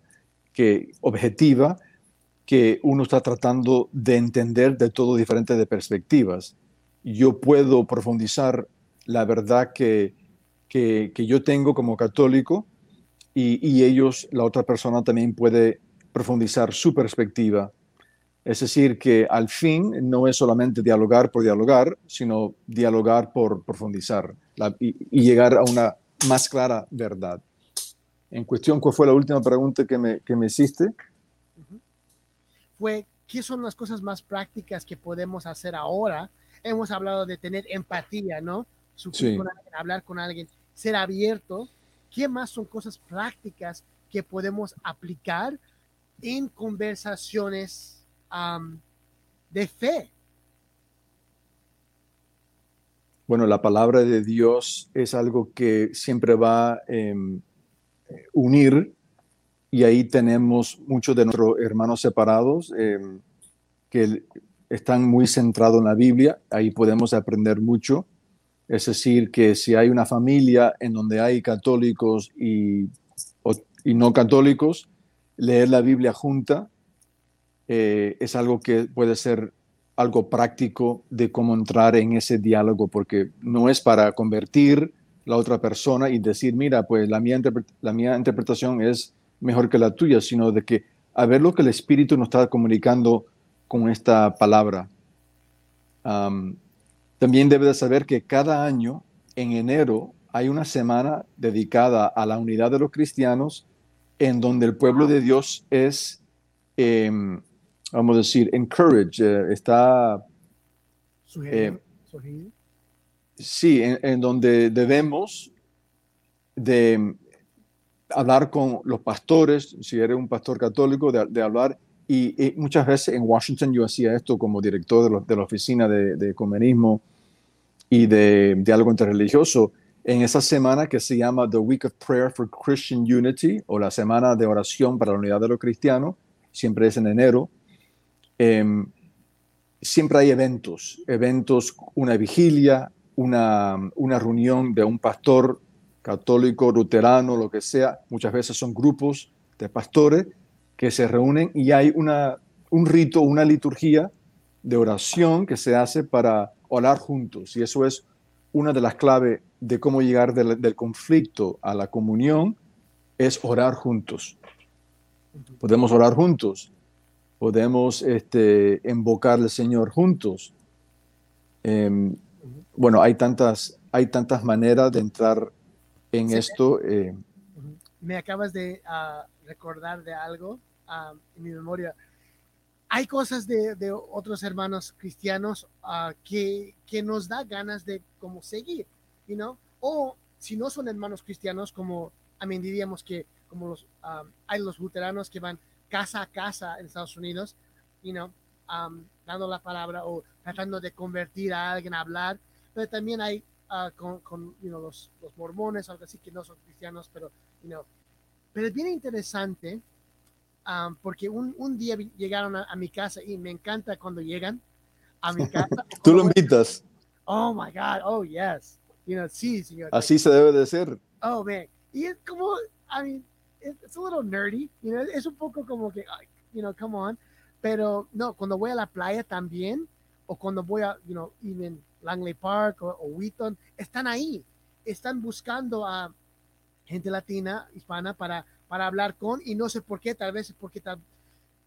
que objetiva que uno está tratando de entender de todo diferente de perspectivas. Yo puedo profundizar la verdad que, que, que yo tengo como católico y, y, ellos, la otra persona también puede profundizar su perspectiva es decir, que al fin no es solamente dialogar por dialogar, sino dialogar por profundizar y, llegar a una más clara verdad. En cuestión, ¿cuál fue la última pregunta que me, que me hiciste? Fue, ¿qué son las cosas más prácticas que podemos hacer ahora? Hemos hablado de tener empatía, ¿no? Sí. hablar con alguien, ser abierto. ¿Qué más son cosas prácticas que podemos aplicar en conversaciones de fe. Bueno, la palabra de Dios es algo que siempre va a em, unir y ahí tenemos muchos de nuestros hermanos separados em, que están muy centrados en la Biblia, ahí podemos aprender mucho. Es decir, que si hay una familia en donde hay católicos y, no católicos, leer la Biblia junta eh, es algo que puede ser algo práctico de cómo entrar en ese diálogo, porque no es para convertir la otra persona y decir, mira, pues la mía, la mía interpretación es mejor que la tuya, sino de que a ver lo que el Espíritu nos está comunicando con esta palabra. También debe de saber que cada año, en enero, hay una semana dedicada a la unidad de los cristianos en donde el pueblo de Dios es, em, vamos a decir, encourage, eh, está... Eh, sí, en, donde debemos de hablar con los pastores, si eres un pastor católico, de, hablar, y, muchas veces en Washington yo hacía esto como director de, la oficina de, de, ecumenismo y de diálogo interreligioso, en esa semana que se llama The Week of Prayer for Christian Unity o la semana de oración para la unidad de los cristianos, siempre es en enero, em, siempre hay eventos, eventos, una vigilia, una, una reunión de un pastor católico, luterano, lo que sea, muchas veces son grupos de pastores que se reúnen y hay una, un rito, una liturgia de oración que se hace para orar juntos. Y eso es una de las claves de cómo llegar del, conflicto a la comunión es orar juntos. Podemos orar juntos, podemos este, invocar al Señor juntos. Em, bueno, hay tantas, hay tantas maneras de entrar en esto. Eh. Me acabas de ah, recordar de algo ah, en mi memoria. Hay cosas de, otros hermanos cristianos ah, que, que nos da ganas de como seguir o si no son hermanos cristianos, como también diríamos que como los, um, hay los luteranos que van casa a casa en Estados Unidos, you know, um, dando la palabra o tratando de convertir a alguien a hablar, pero también hay uh, con, los, los, mormones, algo así que no son cristianos, pero, you pero es bien interesante um, porque un, un, día llegaron a, mi casa y me encanta cuando llegan a mi casa. (laughs) Tú lo invitas. Oh my God, oh yes sí, señor. Así se debe de ser. Oh, man. Y es como, I mean, it's a little nerdy, you know, es un poco como que, you know, come on. Pero no, cuando voy a la playa también, o cuando voy a, you know, even Langley Park o, Wheaton, están ahí, están buscando a gente latina, hispana, para, para hablar con, y no sé por qué, tal vez porque tal,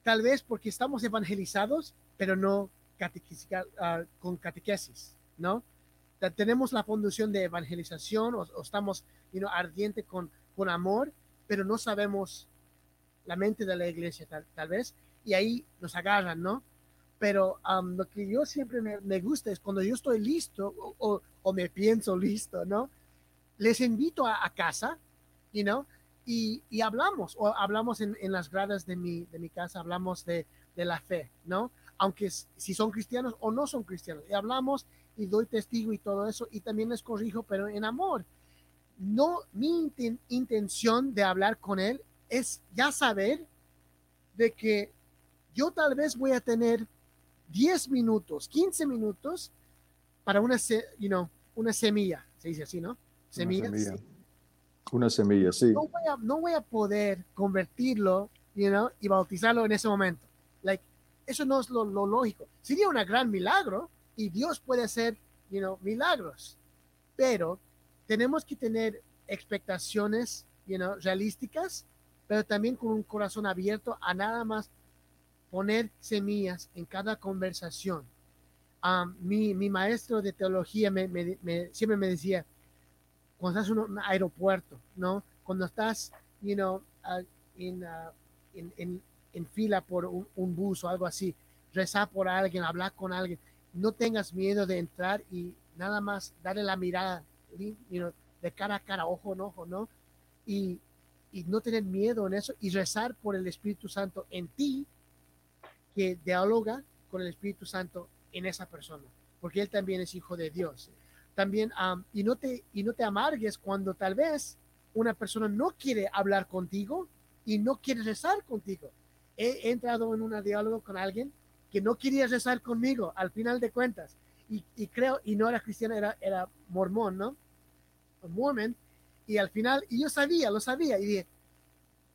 tal vez porque estamos evangelizados, pero no uh, con catequesis, ¿no? tenemos la fundación de evangelización o, estamos you ardiente con, con amor, pero no sabemos la mente de la iglesia tal, vez, y ahí nos agarran, ¿no? Pero um, lo que yo siempre me, gusta es cuando yo estoy listo o, o, me pienso listo, ¿no? Les invito a, casa, you know, y, y, hablamos, o hablamos en, en, las gradas de mi, de mi casa, hablamos de, de la fe, ¿no? Aunque si son cristianos o no son cristianos, y hablamos y doy testigo y todo eso, y también les corrijo, pero en amor. No, mi intención de hablar con él es ya saber de que yo tal vez voy a tener 10 minutos, 15 minutos para una, you know, una semilla, se dice así, ¿no? Semilla. Una semilla, sí. No voy, a, no voy a poder convertirlo, you know, y bautizarlo en ese momento. Like, eso no es lo, lo lógico. Sería un gran milagro, y Dios puede hacer, you know, milagros, pero tenemos que tener expectaciones, you know, realísticas, pero también con un corazón abierto a nada más poner semillas en cada conversación. Um, mi, mi, maestro de teología me, siempre me decía, cuando estás en un aeropuerto, ¿no? Cuando estás, you know, uh, en, en, en, fila por un, bus o algo así, rezar por alguien, hablar con alguien, no tengas miedo de entrar y nada más darle la mirada de cara a cara, ojo en ojo, ¿no? Y, no tener miedo en eso y rezar por el Espíritu Santo en ti, que dialoga con el Espíritu Santo en esa persona, porque Él también es hijo de Dios. También, y, no te, y no te amargues cuando tal vez una persona no quiere hablar contigo y no quiere rezar contigo. He, he entrado en un diálogo con alguien que no quería rezar conmigo al final de cuentas. Y, y creo, y no era cristiano, era, era mormón, ¿no? Mormon. Y al final, y yo sabía, lo sabía, y dije,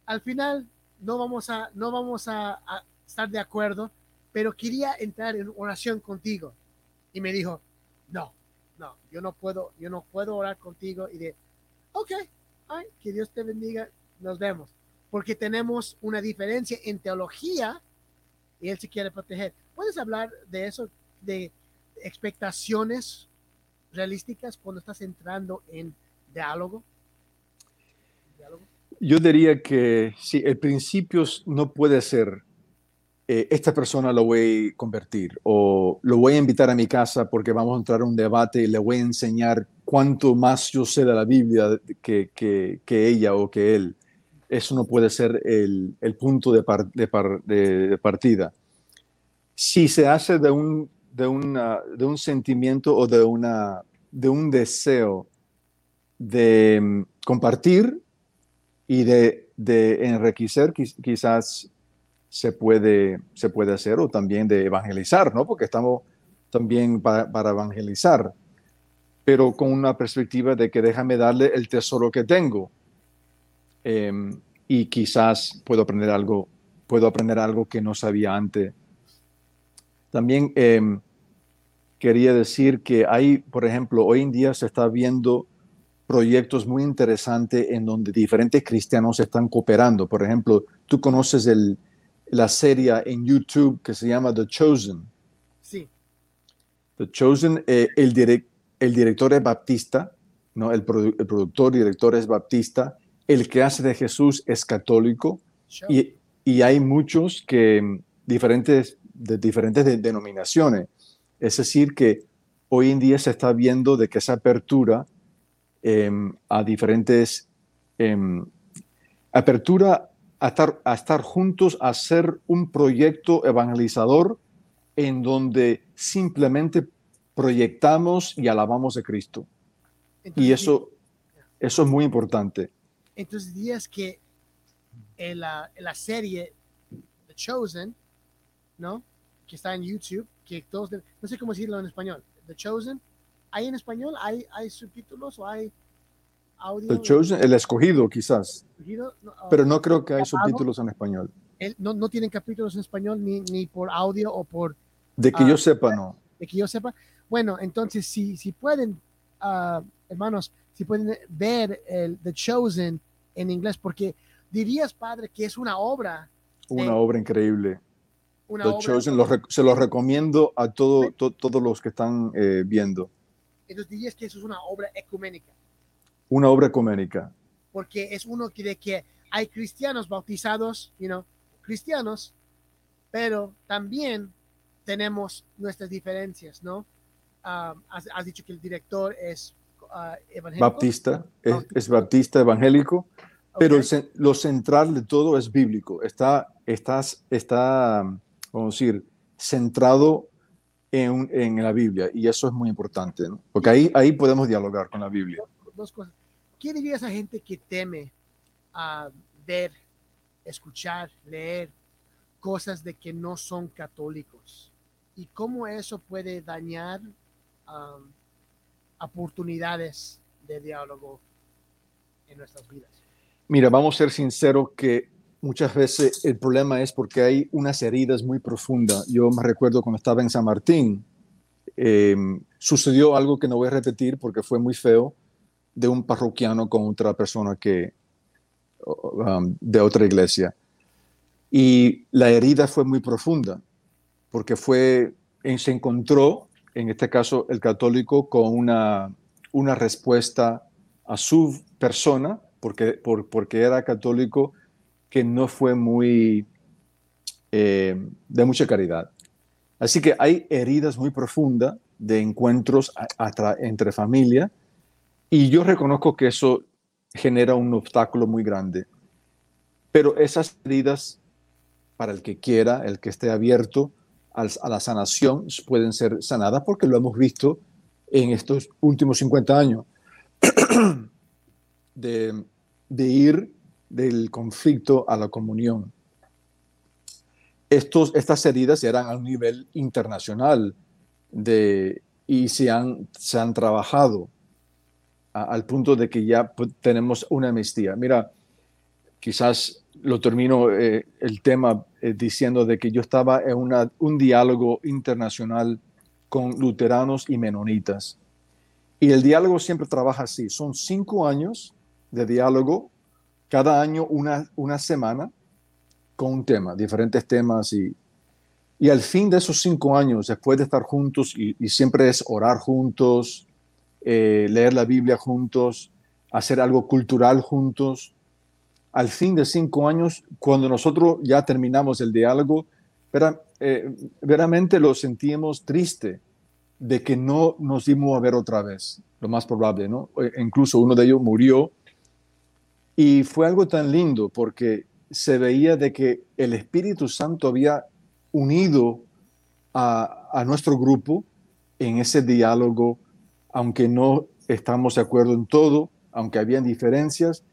al final no vamos a, no vamos a, a estar de acuerdo, pero quería entrar en oración contigo. Y me dijo, no, no, yo no puedo, yo no puedo orar contigo. Y de, ok, ay, que Dios te bendiga, nos vemos. Porque tenemos una diferencia en teología y Él se quiere proteger. ¿Puedes hablar de eso, de expectaciones realísticas cuando estás entrando en diálogo? ¿Diálogo? Yo diría que sí, el principio no puede ser eh, esta persona lo voy a convertir o lo voy a invitar a mi casa porque vamos a entrar a un debate y le voy a enseñar cuánto más yo sé de la Biblia que, que, ella o que él. Eso no puede ser el, el punto de, par, de, par, de, partida. Si se hace de un, de, una, de un sentimiento o de, una, de un deseo de mm, compartir y de, de enriquecer, quizás se puede, se puede hacer o también de evangelizar, ¿no? Porque estamos también para, para evangelizar, pero con una perspectiva de que déjame darle el tesoro que tengo eh, y quizás puedo aprender algo, puedo aprender algo que no sabía antes. También eh, quería decir que hay, por ejemplo, hoy en día se está viendo proyectos muy interesantes en donde diferentes cristianos están cooperando. Por ejemplo, tú conoces el, la serie en YouTube que se llama The Chosen. Sí. The Chosen, eh, el, direct, el director es baptista, ¿no? El, produ el, productor, director es baptista, el que hace de Jesús es católico y, y, hay muchos que diferentes, de diferentes de, denominaciones. Es decir, que hoy en día se está viendo de que esa apertura eh, a diferentes... Eh, apertura a estar, a estar juntos, a hacer un proyecto evangelizador en donde simplemente proyectamos y alabamos a Cristo. Entonces, y eso, eso es muy importante. Entonces dirías que en la, en la, serie The Chosen, ¿no? Que está en YouTube, que todos, no sé cómo decirlo en español, The Chosen, ¿hay en español? ¿Hay, hay subtítulos o hay audio. The Chosen, el escogido, quizás. Escogido, no, uh, pero no creo que hay subtítulos en español. El, no, no, tienen capítulos en español ni, ni por audio o por. De que uh, yo sepa, no. De que yo sepa. Bueno, entonces, si, si pueden, uh, hermanos, si pueden ver el The Chosen en inglés, porque dirías, padre, que es una obra. Una de, obra increíble. Una The obra Chosen, lo, se lo recomiendo a todo, to, todos los que están eh, viendo. Entonces dirías que eso es una obra ecuménica una obra ecuménica. Porque es uno que de que hay cristianos bautizados, you know, cristianos, pero también tenemos nuestras difereras, ¿no? Um, has, has, dicho que el director es uh, evangélico. Baptista, es, es, baptista evangélico, okay. pero el, lo central de todo es bíblico. Está, está, está vamos a decir, centrado en, en, la Biblia y eso es muy importante, ¿no? porque ahí, ahí podemos dialogar con la Biblia dos cosas. ¿Qué diría esa gente que teme a ver, escuchar, leer cosas de que no son católicos? ¿Y cómo eso puede dañar um, oportunidades de diálogo en nuestras vidas? Mira, vamos a ser sinceros que muchas veces el problema es porque hay unas heridas muy profundas. Yo me recuerdo cuando estaba en San Martín, eh, sucedió algo que no voy a repetir porque fue muy feo, de un parroquiano con otra persona que um, de otra iglesia. Y la herida fue muy profunda, porque fue, se encontró, en este caso el católico, con una, una respuesta a su persona, porque, por, porque era católico, que no fue muy eh, de mucha caridad. Así que hay heridas muy profundas de encuentros entre familia y yo reconozco que eso genera un obstáculo muy grande. Pero esas heridas, para el que quiera, el que esté abierto a la sanación, pueden ser sanadas porque lo hemos visto en estos últimos 50 años. (clears throat) de, ir del conflicto a la comunión. estos, estas heridas eran a un nivel internacional de, y se han, se han trabajado al punto de que ya tenemos una amnistía. Mira, quizás lo termino eh, el tema eh, diciendo de que yo estaba en un diálogo internacional con luteranos y menonitas. Y el diálogo siempre trabaja así. Son cinco años de diálogo, cada año una, una semana con un tema, diferentes temas. Y, y al fin de esos cinco años, después de estar juntos, y, siempre es orar juntos, eh, leer la Biblia juntos, hacer algo cultural juntos, al fin de cinco años, cuando nosotros ya terminamos el diálogo, pero, eh, veramente lo sentíamos triste de que no nos dimos a ver otra vez, lo más probable, ¿no? E incluso uno de ellos murió. Y fue algo tan lindo porque se veía de que el Espíritu Santo había unido a nuestro grupo en ese diálogo, aunque no estamos de acuerdo en todo, aunque habían diferencias,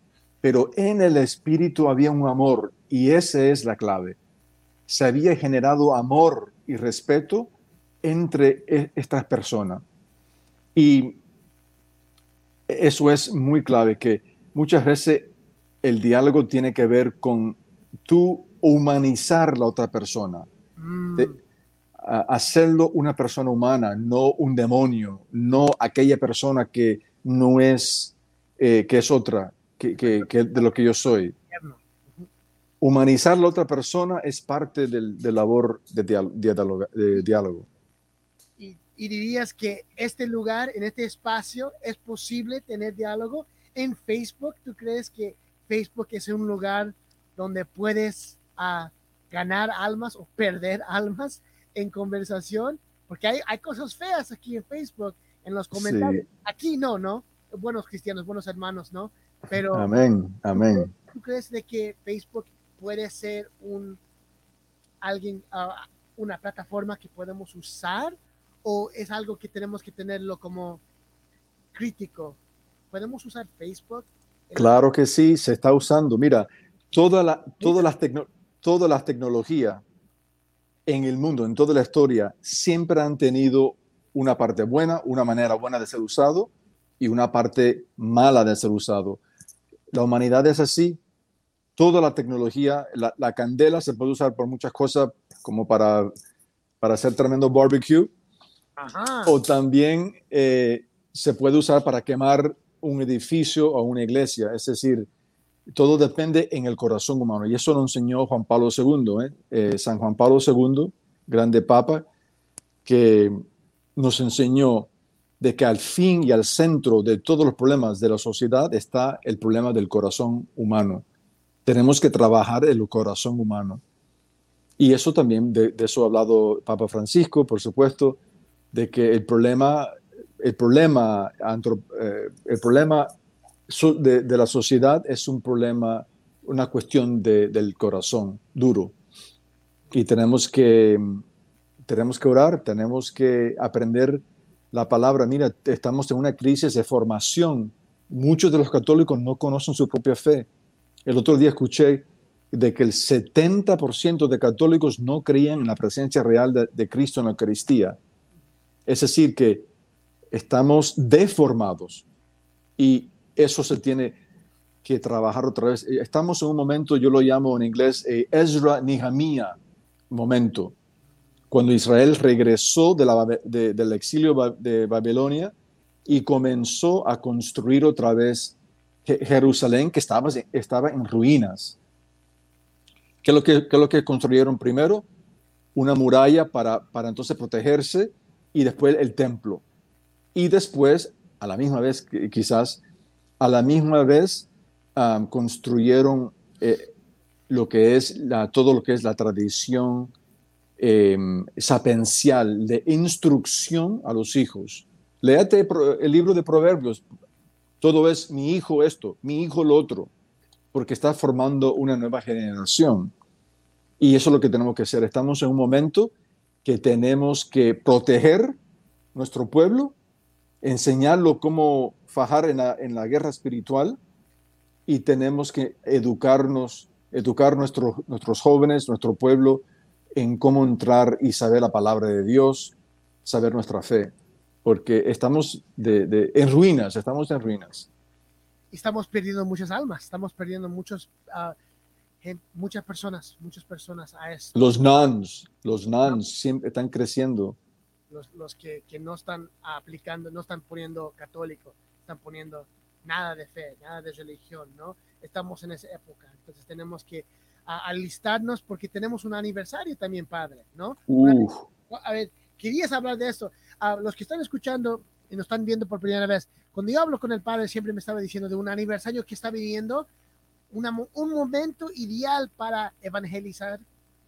pero en el espíritu había un amor y esa es la clave. Se había generado amor y respeto entre e, estas personas. Y eso es muy clave, que muchas veces el diálogo tiene que ver con tú humanizar la otra persona, mm. Hacerlo una persona humana, no un demonio, no aquella persona que no es, eh, que es otra, que, de lo que yo soy. Humanizar la otra persona es parte del, de labor de, diálogo. Y, dirías que este lugar, en este espacio, es posible tener diálogo en Facebook. ¿Tú crees que Facebook es un lugar donde puedes ah, ganar almas o perder almas en conversación? Porque hay, hay cosas feas aquí en Facebook, en los comentarios. Aquí no, ¿no? Buenos cristianos, buenos hermanos, ¿no? Pero, amén, amén. ¿tú crees de que Facebook puede ser un alguien, ah, una plataforma que podemos usar o es algo que tenemos que tenerlo como crítico? ¿Podemos usar Facebook? Claro que sí, se está usando. Mira, toda la, todas, las todas las tecnologías en el mundo, en toda la historia, siempre han tenido una parte buena, una manera buena de ser usado y una parte mala de ser usado. La humanidad es así. Toda la tecnología, la, candela se puede usar por muchas cosas, como para, para hacer tremendo barbecue. O también eh, se puede usar para quemar un edificio o una iglesia. Es decir, todo depende en el corazón humano. Y eso lo enseñó Juan Pablo II, ¿eh? Eh, San Juan Pablo II, grande papa, que nos enseñó de que al fin y al centro de todos los problemas de la sociedad está el problema del corazón humano. Tenemos que trabajar el corazón humano. Y eso también, de, eso ha hablado Papa Francisco, por supuesto, de que el problema, el problema, eh, el problema de, la sociedad es un problema, una cuestión del corazón duro. Y tenemos que, tenemos que orar, tenemos que aprender la palabra, mira, estamos en una crisis de formación. Muchos de los católicos no conocen su propia fe. El otro día escuché de que el 70% de católicos no creían en la presencia real de, Cristo en la Eucaristía. Es decir, que estamos deformados y eso se tiene que trabajar otra vez. Estamos en un momento, yo lo llamo en inglés eh, Ezra Nehemiah momento cuando Israel regresó del exilio de Babilonia y comenzó a construir otra vez Jerusalén, que estaba, estaba en ruinas. ¿Qué es, lo que, lo que construyeron primero? Una muralla para, para entonces protegerse y después el templo. Y después, a la misma vez, quizás, a la misma vez construyeron eh, todo lo que es la tradición eh, sapencial de instrucción a los hijos. Léate el libro de Proverbios. Todo es mi hijo esto, mi hijo lo otro, porque está formando una nueva generación. Y eso es lo que tenemos que hacer. Estamos en un momento que tenemos que proteger nuestro pueblo, enseñarlo cómo fajar en la, en la guerra espiritual y tenemos que educarnos, educar nuestros nuestros jóvenes, nuestro pueblo, en cómo entrar y saber la palabra de Dios, saber nuestra fe, porque estamos de, de- en ruinas, estamos en ruinas. Estamos perdiendo muchas almas, estamos perdiendo muchos, ah, gen- muchas personas, muchas personas a esto. Los nuns, los nuns siempre están creciendo. Los, los que, que no están aplicando, no están poniendo católico, están poniendo nada de fe, nada de religión, ¿no? Estamos en esa época, entonces tenemos que ah, alistarnos porque tenemos un aniversario también, padre, ¿no? Uf, A ver, querías hablar de esto. A los que están escuchando y nos están viendo por primera vez, cuando yo hablo con el padre, siempre me estaba diciendo de un aniversario que está viviendo, una un momento ideal para evangelizar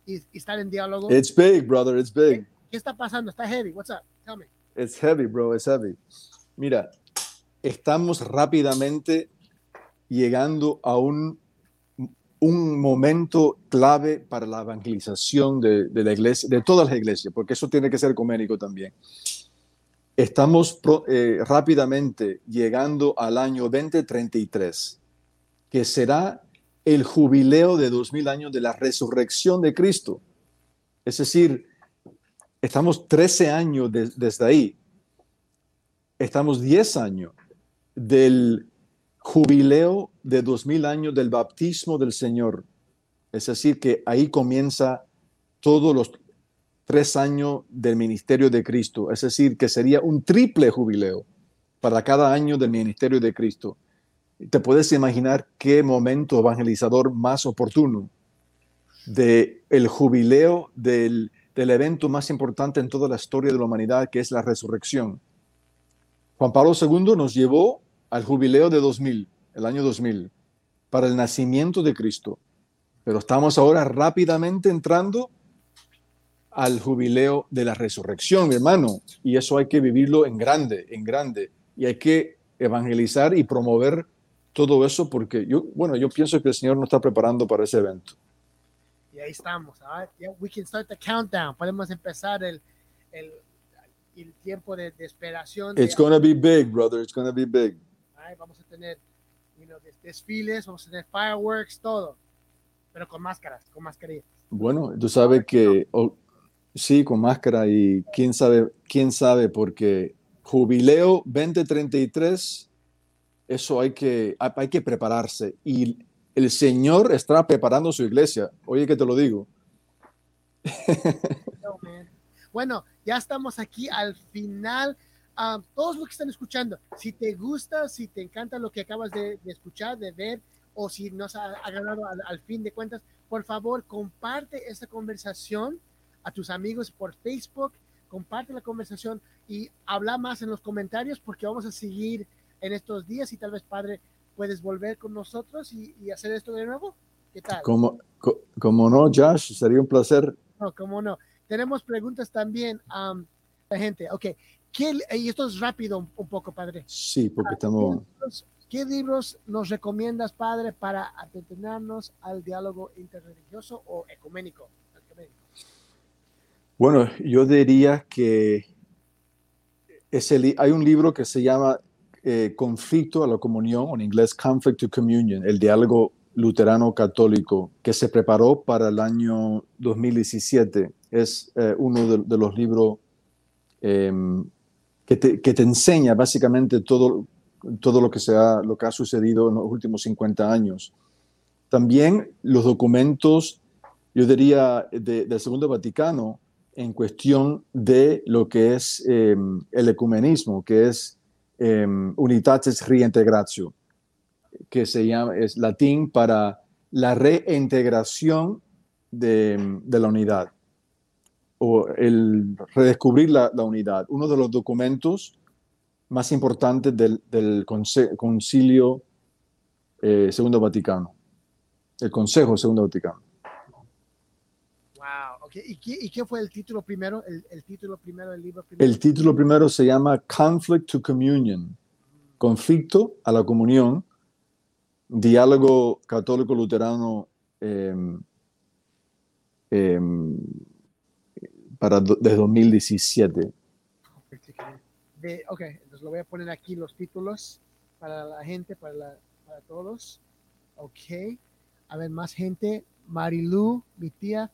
y, y estar en diálogo. it's big, brother, it's big. ¿Qué está pasando? Está heavy. What's up? Tell me. It's heavy, bro, it's heavy. Mira, estamos rápidamente llegando a un, un momento clave para la evangelización de, la iglesia, de todas las iglesias, porque eso tiene que ser ecuménico también. Estamos eh, rápidamente llegando al año 2033, que será el jubileo de 2000 años de la resurrección de Cristo. Es decir, estamos 13 años de- desde ahí. Estamos 10 años del jubileo de 2000 años del bautismo del Señor. Es decir, que ahí comienza todos los tres años del ministerio de Cristo. Es decir, que sería un triple jubileo para cada año del ministerio de Cristo. Te puedes imaginar qué momento evangelizador más oportuno de jubileo del, del evento más importante en toda la historia de la humanidad, que es la resurrección. Juan Pablo II nos llevó al jubileo de 2000, el año 2000, para el nacimiento de Cristo. Pero estamos ahora rápidamente entrando al jubileo de la resurrección, mi hermano, y eso hay que vivirlo en grande, en grande, y hay que evangelizar y promover todo eso porque yo, bueno, yo pienso que el Señor nos está preparando para ese evento. Y ahí estamos. Yeah, we can start the countdown. Podemos empezar el, el, el tiempo de, de esperación. de- It's gonna be big, brother. It's gonna be big. Right? Vamos a tener you know, des- desfiles, vamos a tener fireworks, todo. Pero con máscaras, con mascarillas. Bueno, tú sabes que oh, sí, con máscara y quién sabe, quién sabe, porque jubileo 2033, eso hay que, hay que prepararse. Y el Señor está preparando su iglesia. Oye, que te lo digo. (laughs) Bueno, ya estamos aquí al final. Ah, todos los que están escuchando, si te gusta, si te encanta lo que acabas de, de escuchar, de ver, o si nos ha agradado al, al fin de cuentas, por favor, comparte esta conversación a tus amigos por Facebook, comparte la conversación y habla más en los comentarios porque vamos a seguir en estos días y tal vez, Padre, puedes volver con nosotros y, y hacer esto de nuevo. ¿Qué tal? Como, co- como no, Josh, sería un placer. No, cómo no. Tenemos preguntas también a la gente. Ok, ¿qué, y esto es rápido un, poco, padre. Sí, porque ¿Qué estamos. qué libros nos recomiendas, padre, para atenernos al diálogo interreligioso o ecuménico? Bueno, yo diría que ese hay un libro que se llama eh, Conflicto a la Comunión, o en inglés Conflict to Communion, el diálogo luterano católico, que se preparó para el año 2017. Es eh, uno de, de los libros em, que, te, que te enseña básicamente todo, todo lo, que se ha, lo que ha sucedido en los últimos 50 años. También los documentos, yo diría, de- del Segundo Vaticano, en cuestión de lo que es eh, el ecumenismo, que es eh, Unitatis Reintegratio, que se llama, es latín para la reintegración de, de la unidad o el redescubrir la, la unidad. Uno de los documentos más importantes del, del concilio eh, Segundo Vaticano, el Consejo Segundo Vaticano. Wow. ¿Y qué, y qué fue el título primero? El, el título primero del libro primero. El título primero se llama Conflict to Communion, conflicto a la comunión, diálogo católico luterano em, em, para de 2017. De, ok, entonces lo voy a poner aquí los títulos para la gente, para, la- para todos. Ok. A ver, más gente. Marilu, mi tía.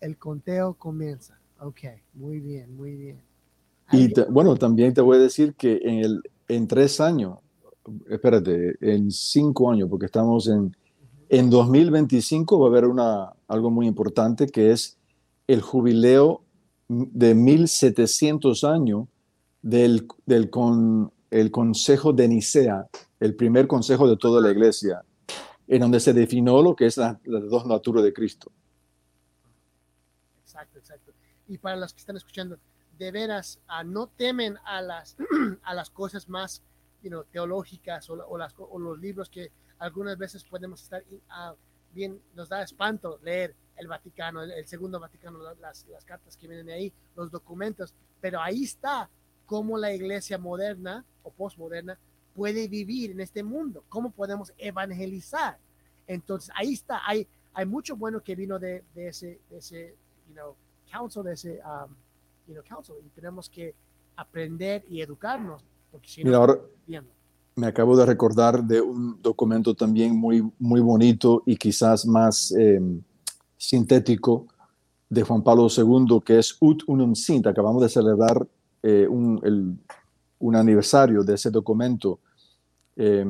el conteo comienza. Ok, muy bien, muy bien. Y te- bueno, también te voy a decir que en, el, en tres años, espérate, en cinco años, porque estamos en, en 2025 va a haber una, algo muy importante que es el jubileo de 1700 años del, del con, el Consejo de Nicea, el primer consejo de toda la iglesia, en donde se definió lo que es la- las dos naturas de Cristo. Exacto, exacto. Y para los que están escuchando, de veras, ah, no temen a las, (clears throat) a las cosas más you know, teológicas o, la- o las, co- o los libros que algunas veces podemos estar ah, bien, nos da espanto leer el Vaticano, el, el Segundo Vaticano, la- las, las cartas que vienen ahí, los documentos, pero ahí está cómo la iglesia moderna o postmoderna puede vivir en este mundo, cómo podemos evangelizar. Entonces, ahí está, hay, hay mucho bueno que vino de, de ese, de ese, you know, council, de ese, um, you know, council, y tenemos que aprender y educarnos, porque si Mira, no, ahora, me acabo de recordar de un documento también muy, muy bonito y quizás más eh, sintético de Juan Pablo II, que es Ut Unum Sint. Acabamos de celebrar eh, un, el- un aniversario de ese documento. Eh,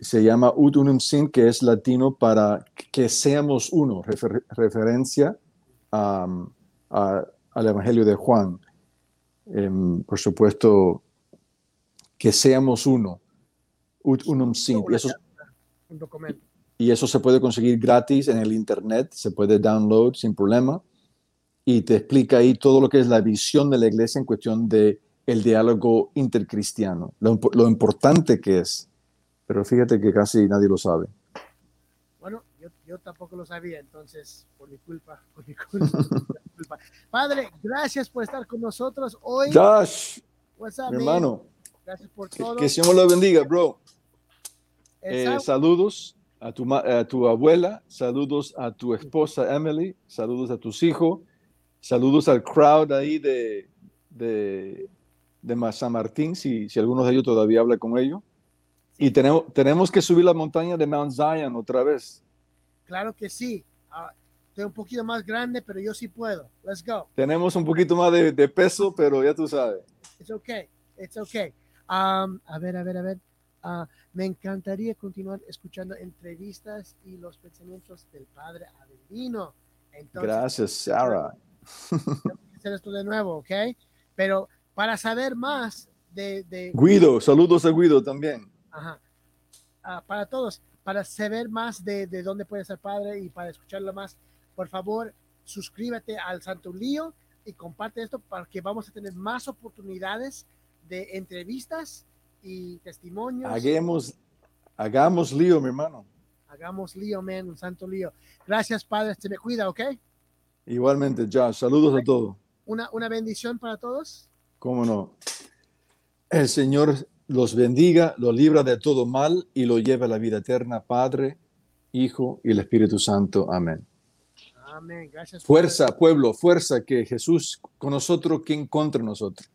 se llama Ut Unum Sint, que es latino para que seamos uno, refer- referencia a- a- al Evangelio de Juan. Em, por supuesto, que seamos uno. Ut unum sint. Eso, un documento. Y eso se puede conseguir gratis en el internet, se puede download sin problema. Y te explica ahí todo lo que es la visión de la iglesia en cuestión de el diálogo intercristiano, lo, lo importante que es. Pero fíjate que casi nadie lo sabe. Bueno, yo, yo tampoco lo sabía, entonces, por mi culpa, (laughs) por mi culpa, por mi culpa. Padre, gracias por estar con nosotros hoy. Josh, up, mi man? hermano, Gracias por que, todo. que el Señor lo bendiga, bro. Eh, saludos a tu, a tu abuela, saludos a tu esposa Emily, saludos a tus hijos, saludos al crowd ahí de, de, de San Martín, si, si algunos de ellos todavía habla con ellos. Y tenemos, tenemos que subir la montaña de Mount Zion otra vez. Claro que sí. Ah, estoy un poquito más grande, pero yo sí puedo. Let's go. Tenemos un poquito más de, de peso, pero ya tú sabes. It's okay. It's okay. Um, a ver, a ver, a ver. Ah, me encantaría continuar escuchando entrevistas y los pensamientos del padre Avelino. Entonces, Gracias, Sarah. hacer esto de nuevo, ¿ok? Pero para saber más de, de Guido, saludos a Guido también. Ajá. Ah, para todos, para saber más de, de dónde puede ser padre y para escucharlo más, por favor, suscríbete al Santo Lío y comparte esto para que vamos a tener más oportunidades de entrevistas y testimonios. Hagamos, hagamos lío, mi hermano. Hagamos lío, man, un santo lío. Gracias, Padre, se me cuida, ¿ok? Igualmente, Josh, saludos a todos. Una, una bendición para todos. ¿Cómo no? El Señor los bendiga, los libra de todo mal y lo lleva a la vida eterna, Padre, Hijo y el Espíritu Santo. Amén. Amén. Gracias. Fuerza, pueblo, fuerza, que Jesús con nosotros, quien contra nosotros.